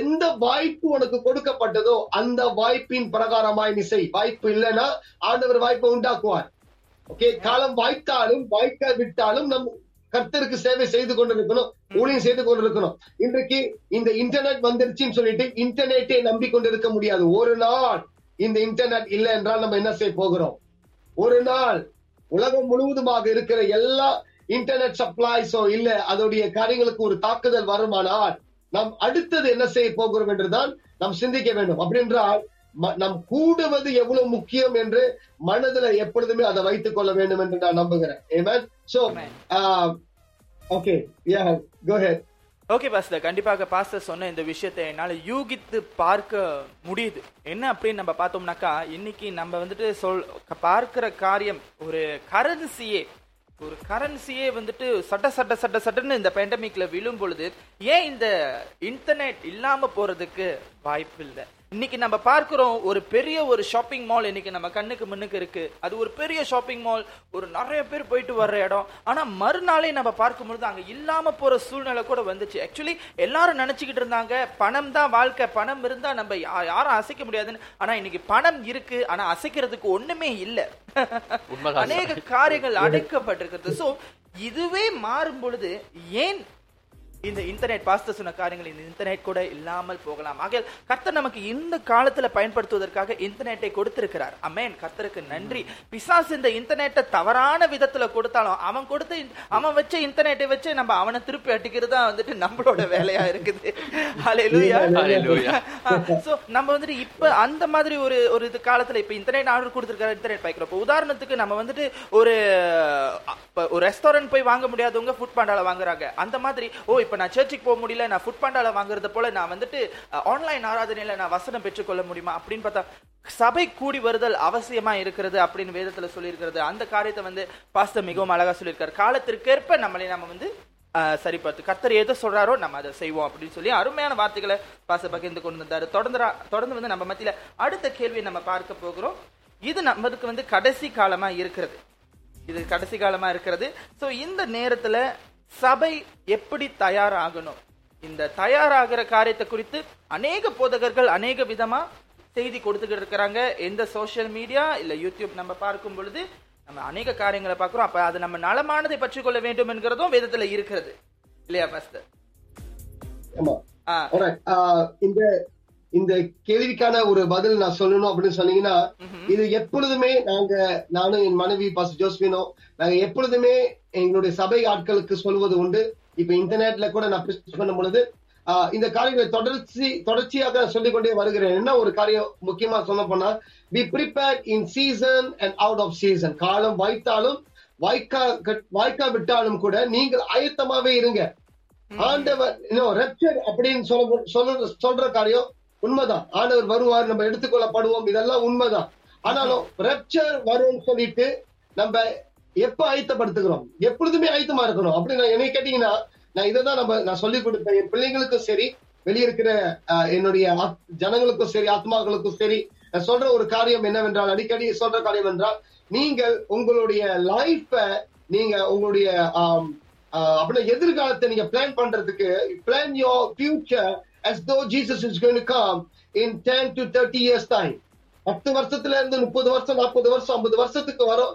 எந்த வாய்ப்பு உனக்கு கொடுக்கப்பட்டதோ அந்த வாய்ப்பின் பிரகாரமாய் நிசை வாய்ப்பு இல்லைன்னா ஆண்டவர் வாய்ப்பை உண்டாக்குவார். ஓகே காலம் வாய்த்தாலும் வாய்க்க விட்டாலும் நம் கர்த்தருக்கு சேவை செய்து கொண்டிருக்கணும். ஊழியம் செய்து கொண்டிருக்கணும். இன்றைக்கு இந்த இன்டர்நெட் வந்துருச்சுன்னு சொல்லிட்டு இன்டர்நெட்டை நம்பி கொண்டிருக்க முடியாது. ஒரு நாள் இந்த இன்டர்நெட் இல்லை என்றால் நம்ம என்ன செய்ய போகிறோம்? ஒரு நாள் உலகம் முழுவதுமாக இருக்கிற எல்லா இன்டர்நெட் சப்ளைஸோ இல்ல அதோடைய காரியங்களுக்கு ஒரு தாக்குதல் வருமானால் நாம் அடுத்தது என்ன செய்ய போகிறோம் என்றுதான் நாம் சிந்திக்க வேண்டும். அப்படின்றால் நம் கூடுவது எவ்வளவு முக்கியம் என்று மனதுல எப்பொழுதுமே அதை வைத்துக் கொள்ள வேண்டும் என்று நான் நம்புகிறேன். So, uh, okay, yeah, go ahead. Okay pastor கண்டிப்பாக பாஸ்டர் சொன்ன இந்த விஷயத்தை என்னால் யூகித்து பார்க்க முடியுது. என்ன அப்படின்னு நம்ம பார்த்தோம்னாக்கா இன்னைக்கு நம்ம வந்துட்டு சொல் பார்க்கிற காரியம் ஒரு கரன்சியே ஒரு கரன்சியே வந்துட்டு சட்ட சட்ட சட்ட சட்டன்னு இந்த பேண்டமிக்ல விழும் பொழுது ஏன் இந்த இன்டர்நெட் இல்லாம போறதுக்கு வாய்ப்பு இல்லை இன்னைக்கு நம்ம பார்க்கிறோம் ஒரு பெரிய ஒரு ஷாப்பிங் மால் இன்னைக்கு நம்ம கண்ணுக்கு முன்னுக்கு இருக்கு. அது ஒரு பெரிய ஷாப்பிங் மால் ஒரு நிறைய பேர் போயிட்டு வர்ற இடம். ஆனா மறுநாளே நம்ம பார்க்கும் பொழுது அங்க இல்லாம போற சூழ்நிலை கூட வந்துச்சு. ஆக்சுவலி எல்லாரும் நினைச்சுக்கிட்டு இருந்தாங்க பணம் தான் வாழ்க்கை பணம் இருந்தா நம்ம யாரும் அசைக்க முடியாதுன்னு. ஆனா இன்னைக்கு பணம் இருக்கு ஆனா அசைக்கிறதுக்கு ஒண்ணுமே இல்ல. அநேக காரியங்கள் அடைக்கப்பட்டிருக்கிறது. சோ இதுவே மாறும் பொழுது ஏன் இந்த இன்டர்நெட் பாஸ்டர் சொன்ன காரியங்கள் இந்த இன்டர்நெட் கூட இல்லாமல் போகலாம். ஆகையால் கர்த்தர் நமக்கு இந்த காலத்துல பயன்படுத்துவதற்காக இன்டர்நெட்டை கொடுத்திருக்கிறார். அமேன் கர்த்தருக்கு நன்றி. பிசாசு இந்த இன்டர்நெட்டை தவறான விதத்துல கொடுத்தாலும் அவன் கொடுத்த அவன் வச்ச இன்டர்நெட்டை வச்சு நம்ம அவனை திருப்பி அடிக்கிறது தான் வந்துட்டு நம்மளோட வேலையா இருக்குது. நம்ம வந்துட்டு இப்ப அந்த மாதிரி ஒரு ஒரு இது காலத்துல இப்ப இன்டர்நெட் ஆர்டர் கொடுத்துருக்காரு இன்டர்நெட் பாய்க்கிறோம் இப்ப உதாரணத்துக்கு நம்ம வந்துட்டு ஒரு ஒரு ரெஸ்டாரண்ட் போய் வாங்க முடியாதவங்க ஃபுட் பாண்டால வாங்குறாங்க. அந்த மாதிரி ஓ இப்ப நான் சர்ச்சுக்கு போக முடியல நான் ஃபுட் பாண்டால வாங்குறது போல நான் வந்துட்டு ஆன்லைன் ஆராதனையில நான் வசனம் பெற்றுக்கொள்ள முடியுமா அப்படின்னு பார்த்தா சபை கூடி வருதல் அவசியமா இருக்கிறது அப்படின்னு வேதத்துல சொல்லியிருக்கிறது. அந்த காரியத்தை வந்து பாஸ்டர் மிகவும் அழகா சொல்லியிருக்காரு. காலத்திற்கேற்ப நம்மளை நம்ம வந்து ஆஹ் சரி பார்த்து கர்த்தர் எதை சொல்றாரோ நம்ம அதை செய்வோம் அப்படின்னு சொல்லி அருமையான வார்த்தைகளை பாச பகிர்ந்து கொண்டு வந்தாரு. தொடர்ந்து தொடர்ந்து வந்து நம்ம மத்தியில அடுத்த கேள்வியை நம்ம பார்க்க போகிறோம். இது நம்மளுக்கு வந்து கடைசி காலமா இருக்கிறது. இது கடைசி காலமா இருக்கிறது. ஸோ இந்த நேரத்துல சபை எப்படி தயாராகணும்? இந்த தயாராகிற காரியத்தை குறித்து அநேக போதகர்கள் அநேக விதமா செய்தி கொடுத்துக்கிட்டு இருக்கிறாங்க. எந்த சோஷியல் மீடியா இல்ல யூடியூப் நம்ம பார்க்கும் பொழுது நம்ம அநேக காரியங்களை பார்க்கிறோம். அப்ப அது நம்ம நலமானதை பற்றி கொள்ள வேண்டும் என்கிறதும் வேதத்துல இருக்கிறது. இல்லையா பாஸ்டர் இந்த இந்த கேள்விக்கான ஒரு பதில் நான் சொல்லணும் அப்படின்னு சொன்னீங்கன்னா இது எப்பொழுதுமே நாங்க நானும் என் மனைவி பாஸ் ஜோஸ்பினோ நாங்க எப்பொழுதுமே எங்களுடைய சபை ஆட்களுக்கு சொல்வது உண்டு. இப்ப இன்டர்நெட்ல கூட நான் பண்ணும் பொழுது இந்த காரியங்களை தொடர்ச்சி தொடர்ச்சியாக சொல்லிக் கொண்டே வருகிறேன். என்ன ஒரு காரியம் முக்கியமா சொல்ல போனா be prepared in season and out of season காலம் வாய்த்தாலும் வாய்க்கா வாய்க்கா விட்டாலும் கூட நீங்கள் ஆயத்தமாவே இருங்க. ஆண்டவர் இன்னும் ரெப்சர் அப்படின்னு சொல்ல சொல்ற காரியம் உண்மைதான். ஆண்டவர் வருவார் நம்ம எடுத்துக்கொள்ளப்படுவோம். இதெல்லாம் உண்மைதான். ஆனாலும் ரெப்சர் வரும்னு சொல்லிட்டு நம்ம எப்ப ஆயத்தப்படுத்துகிறோம் எப்பொழுதுமே ஆயத்தமா இருக்கணும். அப்படி நான் என்னை கேட்டீங்கன்னா நான் இதை தான் நம்ம நான் சொல்லி கொடுப்பேன் என் பிள்ளைங்களுக்கும் சரி வெளியே இருக்கிற ஆஹ், என்னுடைய ஆத்- ஜனங்களுக்கும் சரி ஆத்மாக்களுக்கும் சரி நான் சொல்ற ஒரு காரியம் என்னவென்றால் அடிக்கடி சொல்ற காரியம் என்றால் நீங்கள் உங்களுடைய லைஃப நீங்க உங்களுடைய ஆஹ், அப்படின்னா எதிர்காலத்தை நீங்க பிளான் பண்றதுக்கு plan your future as though Jesus is going to come in 10 to 30 years time. பத்து வருஷத்துல இருந்து முப்பது வருஷம் நாற்பது வருஷம் ஐம்பது வருஷத்துக்கு வரும்.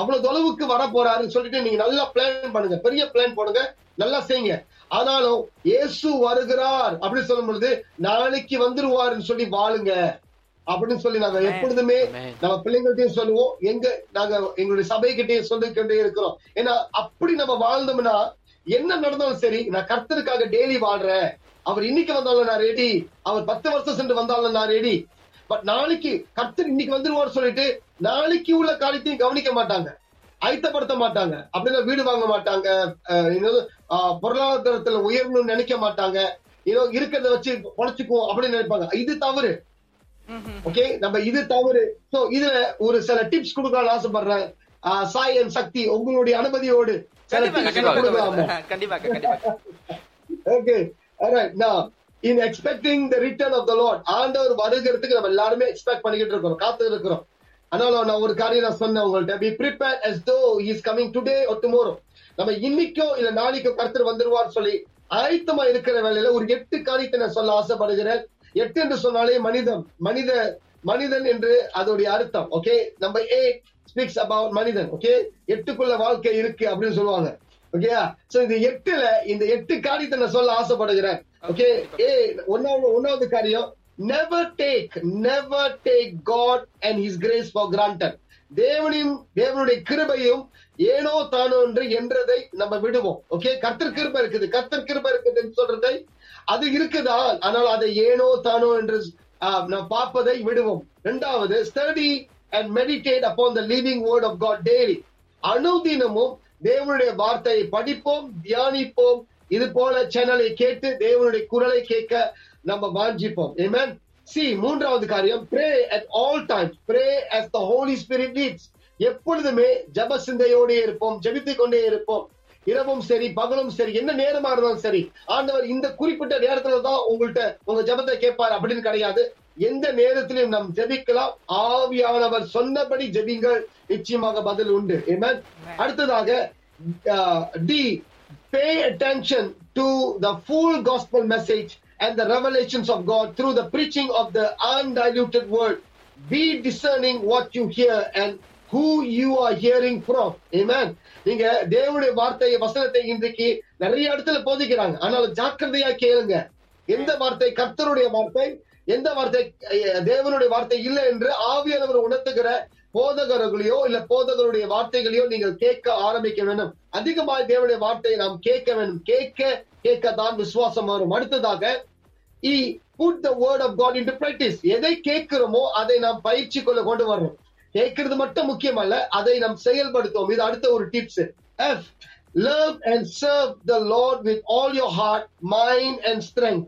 அவ்வளவு தொலைவுக்கு வர போறாருன்னு சொல்லிட்டு நீங்க நல்லா பிளான் பண்ணுங்க. பெரிய பிளான் போடுங்க. நல்லா செய்யுங்க. ஆனாலும் இயேசு வருகிறார் அப்படின்னு சொல்லும் பொழுது நாளைக்கு வந்துருவாருன்னு சொல்லி வாழுங்க. அப்படின்னு சொல்லி நாங்க எப்பொழுதுமே. நம்ம பிள்ளைங்கள்ட்டையும் சொல்லுவோம். எங்க நாங்க எங்களுடைய சபைகிட்டையும் சொல்லிக்கிட்டே இருக்கிறோம். ஏன்னா அப்படி நம்ம வாழ்ந்தோம்னா என்ன நடந்தாலும் சரி நான் கர்த்தருக்காக டெய்லி வாழ்றேன். அவர் இன்னைக்கு வந்தாலும் நான் ரெடி அவர் பத்து வருஷம் சென்று வந்தாலும் நான் ரெடி பட் நாளைக்கு கர்த்தர் இன்னைக்கு வந்துருவார் சொல்லிட்டு நாளைக்கு உள்ள காரியத்தையும் கவனிக்க மாட்டாங்க. ஆயத்தப்படுத்த மாட்டாங்க. அப்படின்னா வீடு வாங்க மாட்டாங்க. பொருளாதாரத்துல உயரணும்னு நினைக்க மாட்டாங்க. ஏதோ இருக்கிறத வச்சு பொழைச்சுக்குவோம் அப்படின்னு நினைப்பாங்க. இது தவறு. ஓகே நம்ம இது தவறு. சோ இதுல ஒரு சில டிப்ஸ் கொடுக்கலாம்னு ஆசைப்படுறேன். சாய் and சக்தி உங்களுடைய அனுமதியோடு சில tips கொடுக்கலாமா? Okay in expecting the return of the of ஆண்டவர் வருகிறதுக்கு நம்ம எல்லாருமே எக்ஸ்பெக்ட் பண்ணிக்கிட்டு இருக்கிறோம் காத்து இருக்கிறோம். அதனால நான் ஒரு காரியம் நான் சொன்னேன் உங்கள்ட்ட. Be prepare as though is coming today today or நம்ம இன்னைக்கோ இல்ல நாளைக்கோ கருத்து வந்துருவார் சொல்லி ஆயத்தமா இருக்கிற வேலையில ஒரு எட்டு காரியத்தை நான் சொல்ல ஆசைப்படுகிறேன். எட்டு என்று சொன்னாலே மனிதன் மனித மனிதன் என்று அதோடைய அர்த்தம் ஓகே நம்ம ஏ ஸ்பீக்ஸ் அபவுட் மனிதன் ஓகே எட்டுக்குள்ள வாழ்க்கை இருக்கு அப்படின்னு சொல்லுவாங்க. ஓகேயா சோ இந்த எட்டுல இந்த எட்டு காரியத்தை நான் சொல்ல ஆசைப்படுகிறேன். ஓகே ஏ ஒன்னாவது ஒன்னாவது காரியம் never take never take God and his grace for granted தேவனையும் தேவனுடைய கிருபையும் ஏனோ தானோ என்று என்றதை நம்ம விடுவோம். ஓகே கர்த்தர் கிருபை இருக்குது. கர்த்தர் கிருபை இருக்குதுன்னு சொல்றதை அது இருக்குதா? ஆனால் அதை ஏனோ தானோ என்று நாம் பார்ப்பதை விடுவோம். இரண்டாவது study and meditate upon the living word of God daily. அனுதினமும் தேவனுடைய வார்த்தையை படிப்போம் தியானிப்போம். இது போல சேனலை கேட்டு தேவனுடைய குரலை கேட்க நம்ம வாஞ்சிப்போம். Amen. சி மூன்றாவது காரியம் pray at all times pray as the Holy Spirit leads எப்பொழுதுமே ஜப சிந்தையோடே இருப்போம் ஜெபித்துக் கொண்டே இருப்போம். இரவும் சரி பகலும் சரி என்ன நேரமா இருந்தாலும் சரி ஆண்டவர் இந்த குறிப்பிட்ட நேரத்துல தான் உங்கள்ட்ட உங்க ஜபத்தை கேட்பார் அப்படின்னு கிடையாது. எந்த நேரத்திலும் நாம் ஜெபிக்கலாம் ஆவியானவர் சொன்னபடி ஜெபிங்கள் நிச்சயமாக பதில் உண்டு. அடுத்ததாக D pay attention to the full gospel message and the revelations of God through the preaching of the undiluted word. Be discerning what you hear and who you are hearing from. Amen. நீங்க தேவனுடைய வார்த்தை வசனத்தை இன்றைக்கு நிறைய இடத்துல போதிக்கிறாங்க ஆனால் ஜாக்கிரதையா கேளுங்க எந்த வார்த்தை கர்த்தருடைய வார்த்தை எந்த வார்த்தை தேவனுடைய வார்த்தை இல்லை என்று ஆவியானவர் உணர்த்துகிற போதகர்களையோ இல்ல போதகருடைய வார்த்தைகளையோ நீங்கள் கேட்க ஆரம்பிக்க வேண்டும். அதிகமாக தேவனுடைய வார்த்தையை நாம் கேட்க வேண்டும். கேட்க கேட்க தான் விசுவாசம் வரும் அடுத்ததாக E put the word of God into practice எதை கேட்கிறோமோ அதை நாம் பயிற்சிக்குள்ள கொண்டு வரணும். கேட்கறது மட்டும் முக்கியமல்ல அதை நாம் செயல்படுத்துவோம். இது அடுத்த ஒரு tips F love and serve the Lord with all your heart mind and strength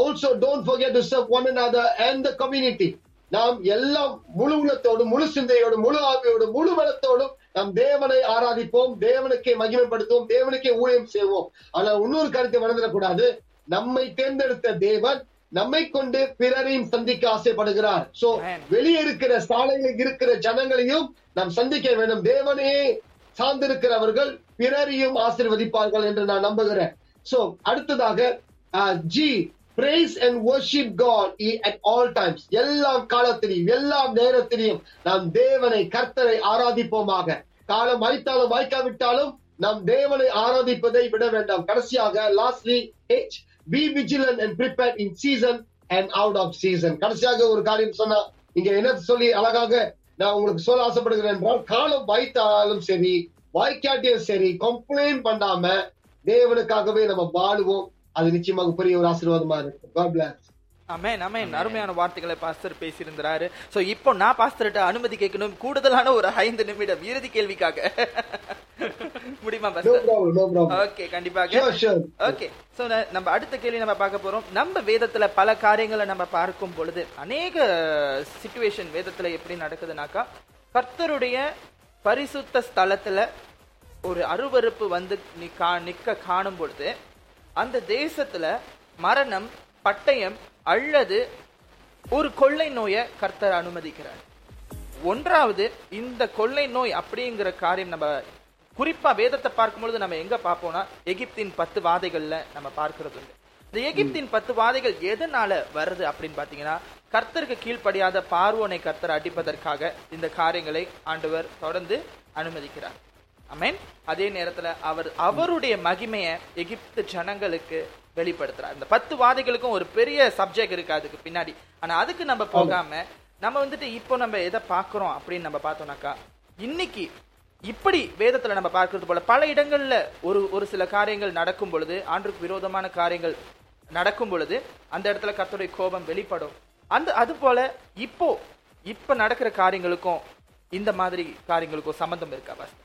also don't forget to serve one another and the community. நாம் எல்லாம் முழு உள்ளத்தோடு முழு சிந்தையோடு முழு ஆவியோடு முழு பலத்தோடும் நாம் தேவனை ஆராதிப்போம் தேவனுக்கே மகிமைப்படுத்துவோம் தேவனுக்கே ஊழியம் செய்வோம். ஆனால் இன்னொரு கருத்தை மறந்துடக்கூடாது. நம்மை தேர்ந்தெடுத்த தேவன் நம்மை கொண்டு பிறரையும் சந்திக்க ஆசைப்படுகிறார். சோ. வெளியே இருக்கிற சாலையில் இருக்கிற ஜனங்களையும் நாம் சந்திக்க வேண்டும். தேவனையே சார்ந்திருக்கிறவர்கள் பிறரையும் ஆசீர்வதிப்பார்கள் என்று நான் நம்புகிறேன். சோ அடுத்ததாக G praise and worship God at all times எல்லா காலத்திலையும் எல்லா நேரத்திலையும் நாம் தேவனை கர்த்தரை ஆராதிப்போமாக. காலம் அழித்தாலும் வாய்க்காவிட்டாலும் நாம் தேவனை ஆராதிப்பதை விட வேண்டாம். கடைசியாக lastly H be vigilant and prepare in season and out of season கடைசியாக ஒரு காரியம் சொன்னா இங்க என்ன சொல்லி அழகாக நான் உங்களுக்கு சொல்ல ஆசைப்படுகிறேன் என்றால் காலம் வாய்த்தாலும் சரி வாய்க்காட்டியும் சரி கம்ப்ளைண்ட் பண்ணாம தேவனுக்காகவே நம்ம வாழுவோம். அது நிச்சயமாக பெரிய ஒரு ஆசீர்வாதமா இருக்கும். அமேன் அமேன் அருமையான வார்த்தைகளை பாஸ்டர் பேசியிருந்தாரு. சோ இப்போ நான் பாஸ்டர்கிட்ட அனுமதி கேட்கணும். கூடுதலான ஒரு ஐந்து நிமிடம். இறுதி கேள்விக்காக. முடியுமா. ஓகே கண்டிப்பாக. ஓகே சோ நம்ம அடுத்த கேள்வி நம்ம பார்க்க போறோம். நம்ம வேதத்துல பல காரியங்களை நம்ம பார்க்கும் பொழுது அநேக சிச்சுவேஷன் வேதத்துல எப்படி நடக்குதுனாக்கா கர்த்தருடைய பரிசுத்த ஸ்தலத்துல ஒரு அருவருப்பு வந்து நிக்க காணும் பொழுது அந்த தேசத்துல மரணம் பட்டயம் அல்லது ஒரு கொள்ளை நோயை கர்த்தர் அனுமதிக்கிறார். ஒன்றாவது இந்த கொள்ளை நோய் அப்படிங்கிற காரியம் நம்ம குறிப்பா வேதத்தை பார்க்கும்பொழுது நம்ம எங்க பார்ப்போம்னா எகிப்தின் பத்து வாதைகள்ல நம்ம பார்க்கறது உண்டு. இந்த எகிப்தின் பத்து வாதைகள் எதனால வருது அப்படின்னு பாத்தீங்கன்னா கர்த்தருக்கு கீழ்ப்படியாத பார்வோனை கர்த்தர் அடிப்பதற்காக இந்த காரியங்களை ஆண்டவர் தொடர்ந்து அனுமதிக்கிறார். அமேன் அதே நேரத்துல அவர் அவருடைய மகிமையை எகிப்து ஜனங்களுக்கு வெளிப்படுத்துறார். இந்த பத்து வாதைகளுக்கும் ஒரு பெரிய சப்ஜெக்ட் இருக்கு அதுக்கு பின்னாடி. ஆனா அதுக்கு நம்ம போகாம நம்ம வந்துட்டு இப்போ நம்ம எதை பார்க்கிறோம் அப்படின்னு நம்ம பார்த்தோம்னாக்கா இன்னைக்கு இப்படி வேதத்துல நம்ம பார்க்கிறது போல பல இடங்கள்ல ஒரு ஒரு சில காரியங்கள் நடக்கும் பொழுது ஆண்டுக்கு விரோதமான காரியங்கள் நடக்கும் பொழுது அந்த இடத்துல கர்த்தருடைய கோபம் வெளிப்படும். அந்த அது போல இப்போ இப்ப நடக்கிற காரியங்களுக்கும் இந்த மாதிரி காரியங்களுக்கும் சம்பந்தம் இருக்கா pastor?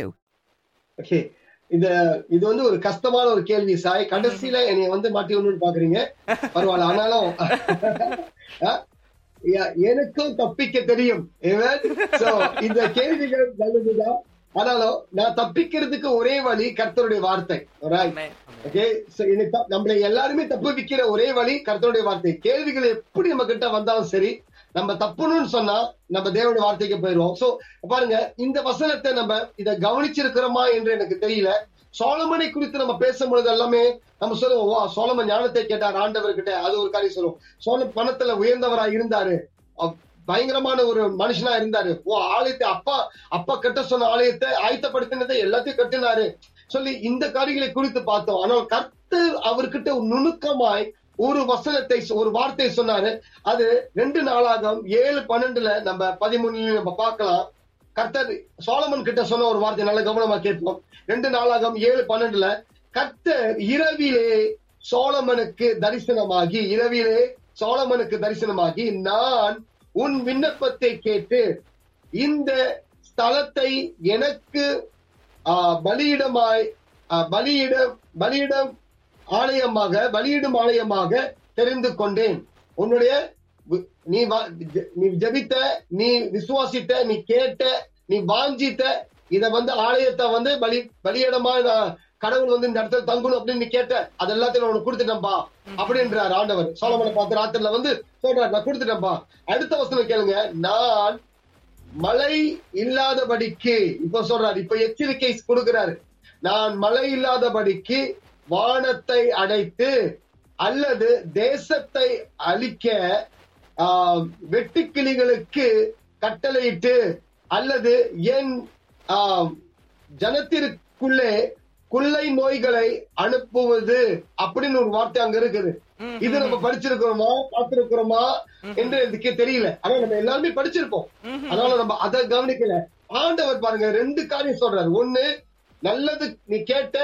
Okay இது இது வந்து ஒரு கஷ்டமான ஒரு கேள்வி சாய். கடைசியில என்னைய வந்து மாட்டி ஒண்ணு பாக்குறீங்க. பரவாயில்ல ஆனாலும் எனக்கும் தப்பிக்க தெரியும். இந்த கேள்விகள் நல்லதுதான் ஆனாலும் நான் தப்பிக்கிறதுக்கு ஒரே வழி கர்த்தருடைய வார்த்தை. என்னை த- நம்மளை எல்லாருமே தப்பு வைக்கிற ஒரே வழி கர்த்தருடைய வார்த்தை. கேள்விகள் எப்படி நம்ம கிட்ட வந்தாலும் சரி நம்ம தப்புன்னு சொன்னா நம்ம தேவனுடைய வார்த்தைக்கு போயிடுவோம். சோ பாருங்க இந்த வசனத்தை நம்ம இதை கவனிச்சிருக்கிறோமா என்று எனக்கு தெரியல. சோழமனை குறித்து நம்ம பேசும்பொழுது எல்லாமே நம்ம சொல்லுவோம் "வா, சோழமன் ஞானத்தை கேட்டார் ஆண்டவர்கிட்ட அது ஒரு காரியம் சொல்லுவோம். சோழன் பணத்துல உயர்ந்தவரா இருந்தாரு. பயங்கரமான ஒரு மனுஷனா இருந்தாரு. ஓ ஆலயத்தை அப்பா அப்பா கட்ட சொன்ன ஆலயத்தை ஆயத்தப்படுத்தினதை எல்லாத்தையும் கட்டினாரு. சொல்லி இந்த காரியங்களை குறித்து பார்த்தோம். ஆனால் கர்த்தர் அவர்கிட்ட நுணுக்கமாய் ஒரு வசனத்தை ஒரு வார்த்தை சொன்னாரு. அது ரெண்டு நாளாக ஏழு பன்னெண்டுல நம்ம பதிமூணுல நம்ம பார்க்கலாம். கர்த்தர் சோழமன் கிட்ட சொன்ன ஒரு வார்த்தை நல்ல கவனமா கேட்போம். ரெண்டு நாளாகம் ஏழு பன்னெண்டுல கர்த்தர் இரவிலே சோழமனுக்கு தரிசனமாகி இரவிலே சோழமனுக்கு தரிசனமாகி நான் உன் விண்ணப்பத்தை கேட்டு இந்த ஸ்தலத்தை எனக்கு பலியிடமாய் பலியிட பலியிடம் ஆலயமாக வழியிடும் ஆலயமாக தெரிந்து கொண்டேன். உன்னுடைய நீ வா- நீ ஜெபித்த நீ விசுவாசித்த நீ கேட்ட நீ வாஞ்சித்த இத வந்து ஆலயத்தை வந்து பலி பலியிடமா கடவுள் வந்து இந்த இடத்துல தங்கணும் அப்படின்னு நீ கேட்ட அது எல்லாத்தையும் உனக்கு கொடுத்துட்டேன்பா அப்படின்றார் ஆண்டவர். சோழமனை பார்த்து ராத்திரில வந்து சொல்றாரு நான் கொடுத்துட்டேன்பா. அடுத்த வசனம் கேளுங்க. நான் மழை இல்லாதபடிக்கு இப்ப சொல்றாரு இப்ப எச்சரிக்கை கொடுக்கிறாரு. நான் மழை இல்லாதபடிக்கு வானத்தை அடைத்து அல்லது தேசத்தை அழிக்க வெட்டுக்கிளிகளுக்கு கட்டளையிட்டு அல்லது என் ஜனத்திற்குள்ளே குள்ளை நோய்களை அனுப்புவது அப்படின்னு ஒரு வார்த்தை அங்க இருக்குது. இது நம்ம படிச்சிருக்கிறோமா பார்த்திருக்கிறோமா என்று எனக்கு தெரியல. ஆனா நம்ம எல்லாருமே படிச்சிருப்போம். அதனால நம்ம அதை கவனிக்கல. ஆண்டவர் பாருங்க ரெண்டு காரியம் சொல்றாரு. ஒண்ணு நல்லது நீ கேட்ட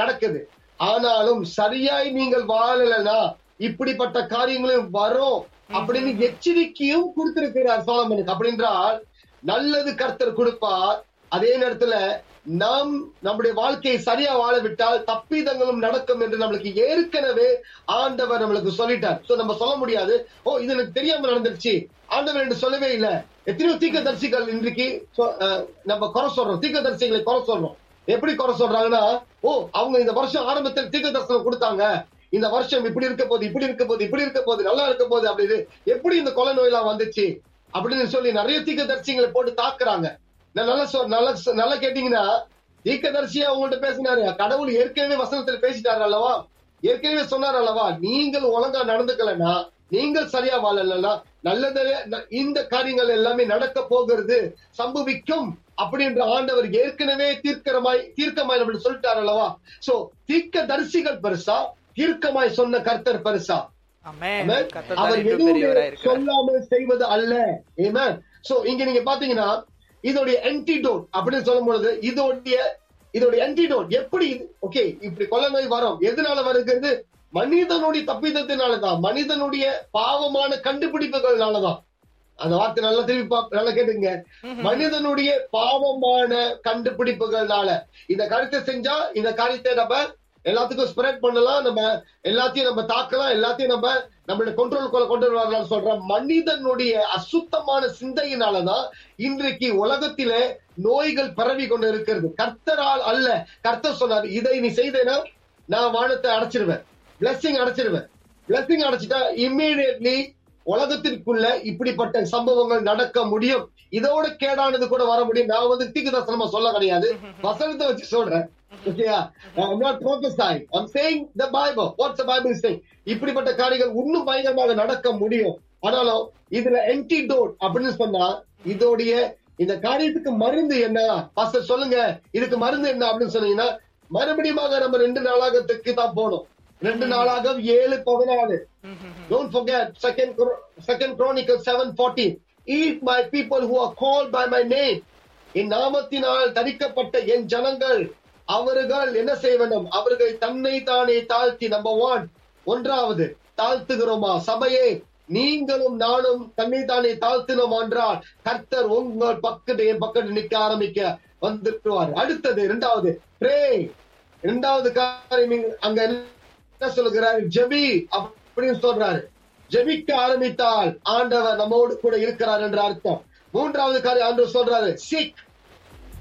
நடக்குது. ஆனாலும் சரியாய் நீங்கள் வாழலைன்னா இப்படிப்பட்ட காரியங்களும் வரும் அப்படின்னு எச்சரிக்கையும் கொடுத்திருக்கிறார் சோழமனுக்கு அப்படின்றால் நல்லது கர்த்தர் கொடுப்பார். அதே நேரத்துல நாம் நம்முடைய வாழ்க்கையை சரியா வாழ விட்டால் தப்பிதங்களும் நடக்கும் என்று நம்மளுக்கு ஏற்கனவே ஆண்டவர் நம்மளுக்கு சொல்லிட்டார். சோ நம்ம சொல்ல முடியாது. ஓ இது எனக்கு தெரியாம நடந்துருச்சு. ஆண்டவர் என்று சொல்லவே இல்லை. எத்தனையோ தீர்க்கதரிசிகள் இன்றைக்கு சொ- நம்ம குறை சொல்றோம். தீர்க்கதரிசிகளை குறை சொல்றோம். எப்படி குறை சொல்றாங்கன்னா ஓ அவங்க இந்த வருஷம் ஆரம்பத்தில் தீர்க்க தரிசனம் கொடுத்தாங்க. இந்த வருஷம் இப்படி இருக்க போது இப்படி இருக்க போது இப்படி இருக்க போது நல்லா இருக்க போது அப்படின்னு எப்படி இந்த கொலை நோயெல்லாம் வந்துச்சு அப்படின்னு சொல்லி நிறைய தீக்க தரிசிகளை போட்டு தாக்குறாங்க. நான் நல்லா சொ- நல்லா நல்லா கேட்டீங்கன்னா தீர்க்கதரிசியா அவங்கள்ட்ட பேசினாரு. கடவுள் ஏற்கனவே வசனத்துல பேசிட்டாரு அல்லவா? ஏற்கனவே சொன்னார் அல்லவா? நீங்கள் ஒழுங்கா நடந்துக்கலன்னா நீங்கள் சரியா வாழலன்னா நல்லதே இந்த காரியங்கள் எல்லாமே நடக்க போகிறது சம்பவிக்கும். அப்படின்ற ஆண்டவர் ஏற்கனவே தீர்க்கமாய் தீர்க்கமாய் நம்மளுக்கு சொல்லிட்டார் அல்லவா? சோ தீர்க்க தரிசிகள் பெருசா தீர்க்கமாய் சொன்ன கர்த்தர் பெருசா? அவர் எதுவுமே. சொல்லாமல் செய்வது அல்ல. ஏமேன் சோ இங்க நீங்க பாத்தீங்கன்னா இதோடைய ஆன்டிடோட் அப்படின்னு சொல்லும் பொழுது இதோடைய இதோடைய ஆன்டிடோட் எப்படி ஓகே இப்படி கொள்ள நோய் வரும். எதனால வருகிறது? மனிதனுடைய தப்பிதத்தினாலதான் மனிதனுடைய பாவமான கண்டுபிடிப்புகள்னாலதான். அந்த வார்த்தை நல்லா திருப்பி பா- நல்லா கேட்டுங்க மனிதனுடைய பாவமான கண்டுபிடிப்புகள்னால இந்த காரியத்தை செஞ்சா இந்த காரியத்தை நம்ம எல்லாத்துக்கும் ஸ்ப்ரெட் பண்ணலாம் நம்ம எல்லாத்தையும் நம்ம தாக்கலாம் எல்லாத்தையும் நம்ம நம்மளுடைய கண்ட்ரோலுக்குள்ள கொண்டு வரலாம்னு சொல்ற மனிதனுடைய அசுத்தமான சிந்தையினாலதான் இன்றைக்கு உலகத்திலே நோய்கள் பரவி கொண்டு இருக்கிறது. கர்த்தரால் அல்ல. கர்த்தர் சொன்னார் இதை நீ செய்தேன்னா நான் வானத்தை அடைச்சிருவேன். பிளஸிங் அடைச்சிருவேன். பிளஸிங் அடைச்சிட்டா இம்மீடியட்லி உலகத்திற்குள்ள இப்படிப்பட்ட சம்பவங்கள் நடக்க முடியும். இதோட கேடானது கூட வர முடியும். நான் வந்து தீக்கு தரிசனமா சொல்ல கிடையாது. வசனத்தை வச்சு சொல்றேன். இப்படிப்பட்ட காரியங்கள் இன்னும் பயங்கரமாக நடக்க முடியும். ஆனாலும் இதுல என்டிடோட் அப்படின்னு சொன்னா இதோடைய இந்த காரியத்துக்கு மருந்து என்ன? பாஸ்டர் சொல்லுங்க. இதுக்கு மருந்து என்ன அப்படின்னு சொன்னீங்கன்னா மறுபடியும் நம்ம ரெண்டு நாளாகத்துக்கு தான் போனோம் ரெண்டு நாளாக ஏழு பதினாலு Don't forget, second, Chro- second Chronicles 7:14. Eat my people who are called by my name. என் நாமத்தினால் தரிக்கப்பட்ட என் ஜனங்கள் அவர்கள் என்ன செய்ய வேண்டும்? அவர்கள் தன்னை தானே தாழ்த்தி நம்பர் ஒன் ஒன்றாவது தாழ்த்துகிறோமா? சபையே நீங்களும் நானும் தன்னை தானே தாழ்த்தினோம் என்றால் கர்த்தர் உங்கள் பக்கத்து என் பக்கத்து நிக்க ஆரம்பிக்க வந்துருவார் அடுத்தது இரண்டாவது ப்ரே இரண்டாவது காரியம் அங்க என்ன சொல்லுகிறாரு? ஜெபி அப்படின்னு சொல்றாரு. ஜெபிக்க ஆரம்பித்தால் ஆண்டவர் நம்மோடு கூட இருக்கிறார் என்ற அர்த்தம். மூன்றாவது காரியம் ஆண்டவர் சொல்றாரு சிக்.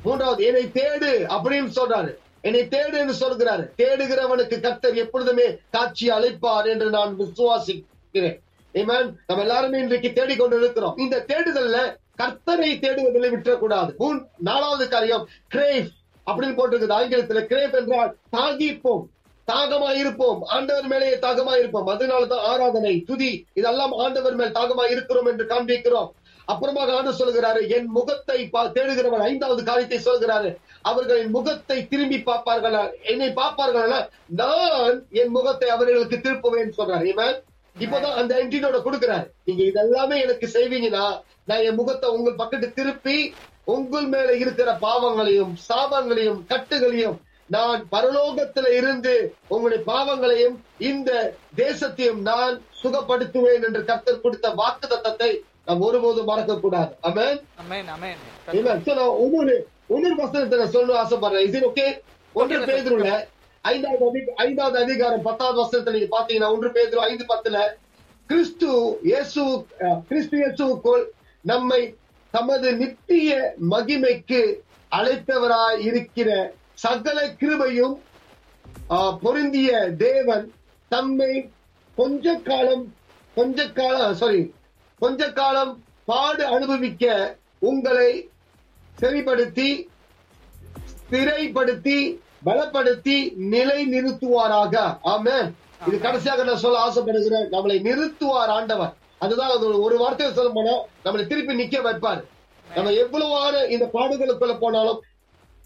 மூன்றாவது என்னை தேடு அப்படின்னு சொல்றாரு. என்னை தேடு என்று சொல்கிறாரு. தேடுகிறவனுக்கு கர்த்தர் எப்பொழுதுமே காட்சி அழைப்பார் என்று நான் விசுவாசிக்கிறேன். நம்ம எல்லாருமே இன்றைக்கு தேடிக்கொண்டு இருக்கிறோம் இந்த தேடுதல்ல கர்த்தரை தேடுவதில் விட்டுறக்கூடாது. மூன் நாலாவது காரியம் கிரேவ் அப்படின்னு போட்டிருக்குது ஆங்கிலத்துல. கிரேவ் என்றால் தாகிப்போம். தாகமா இருப்போம். ஆண்டவர் மேலேயே தாகமா இருப்போம். அதனாலதான் ஆராதனை துதி இதெல்லாம் ஆண்டவர் மேல் தாகமா இருக்கிறோம் என்று காண்பிக்கிறோம். அப்புறமாக ஆண்டு சொல்கிறாரு என் முகத்தை பா- தேடுகிறவன் ஐந்தாவது காரியத்தை சொல்கிறாரு அவர்களின் முகத்தை திரும்பி பார்ப்பார்கள்? என்னை பார்ப்பார்கள் நான் என் முகத்தை அவர்களுக்கு திருப்புவேன் சொல்றாரு. இவன் இப்பதான் அந்த என்டினோட கொடுக்கிறாரு. நீங்க இதெல்லாமே எனக்கு செய்வீங்கன்னா நான் என் முகத்தை உங்கள் பக்கத்து திருப்பி உங்கள் மேல இருக்கிற பாவங்களையும் சாபங்களையும் கட்டுகளையும் நான் பரலோகத்துல இருந்து உங்களுடைய பாவங்களையும் இந்த தேசத்தையும் நான் சுகப்படுத்துவேன் என்று கர்த்தர் கொடுத்த வாக்கு தத்தத்தை நாம் ஒருபோதும் மறக்க கூடாது அமேன் அமேன் ஒவ்வொரு வசனத்தை நான் சொல்லணும் ஆசைப்படுறேன். இது ஓகே ஒன்று பேதுருல ஐந்தாவது அதி- ஐந்தாவது அதிகாரம் பத்தாவது வசனத்தை நீங்க பாத்தீங்கன்னா ஒன்று பேதுரு ஐந்து பத்துல கிறிஸ்து இயேசு கிறிஸ்து இயேசுவுக்குள் நம்மை தமது நித்திய மகிமைக்கு அழைத்தவராய் இருக்கிற சகல கிருபையும் ஆஹ், பொருந்திய தேவன் தம்மை கொஞ்ச காலம் கொஞ்ச காலம் சாரி கொஞ்ச காலம் பாடு அனுபவிக்க உங்களை சரிப்படுத்தி திரைப்படுத்தி பலப்படுத்தி நிலை நிறுத்துவாராக. ஆமென். இது கடைசியாக நான் சொல்ல ஆசைப்படுகிறேன். நம்மளை நிறுத்துவார் ஆண்டவர். அதுதான் அது ஒரு வார்த்தையை சொல்ல போனா நம்மளை திருப்பி நிக்க வைப்பார். நம்ம எவ்வளவான இந்த பாடுகளுக்குள்ள போனாலும்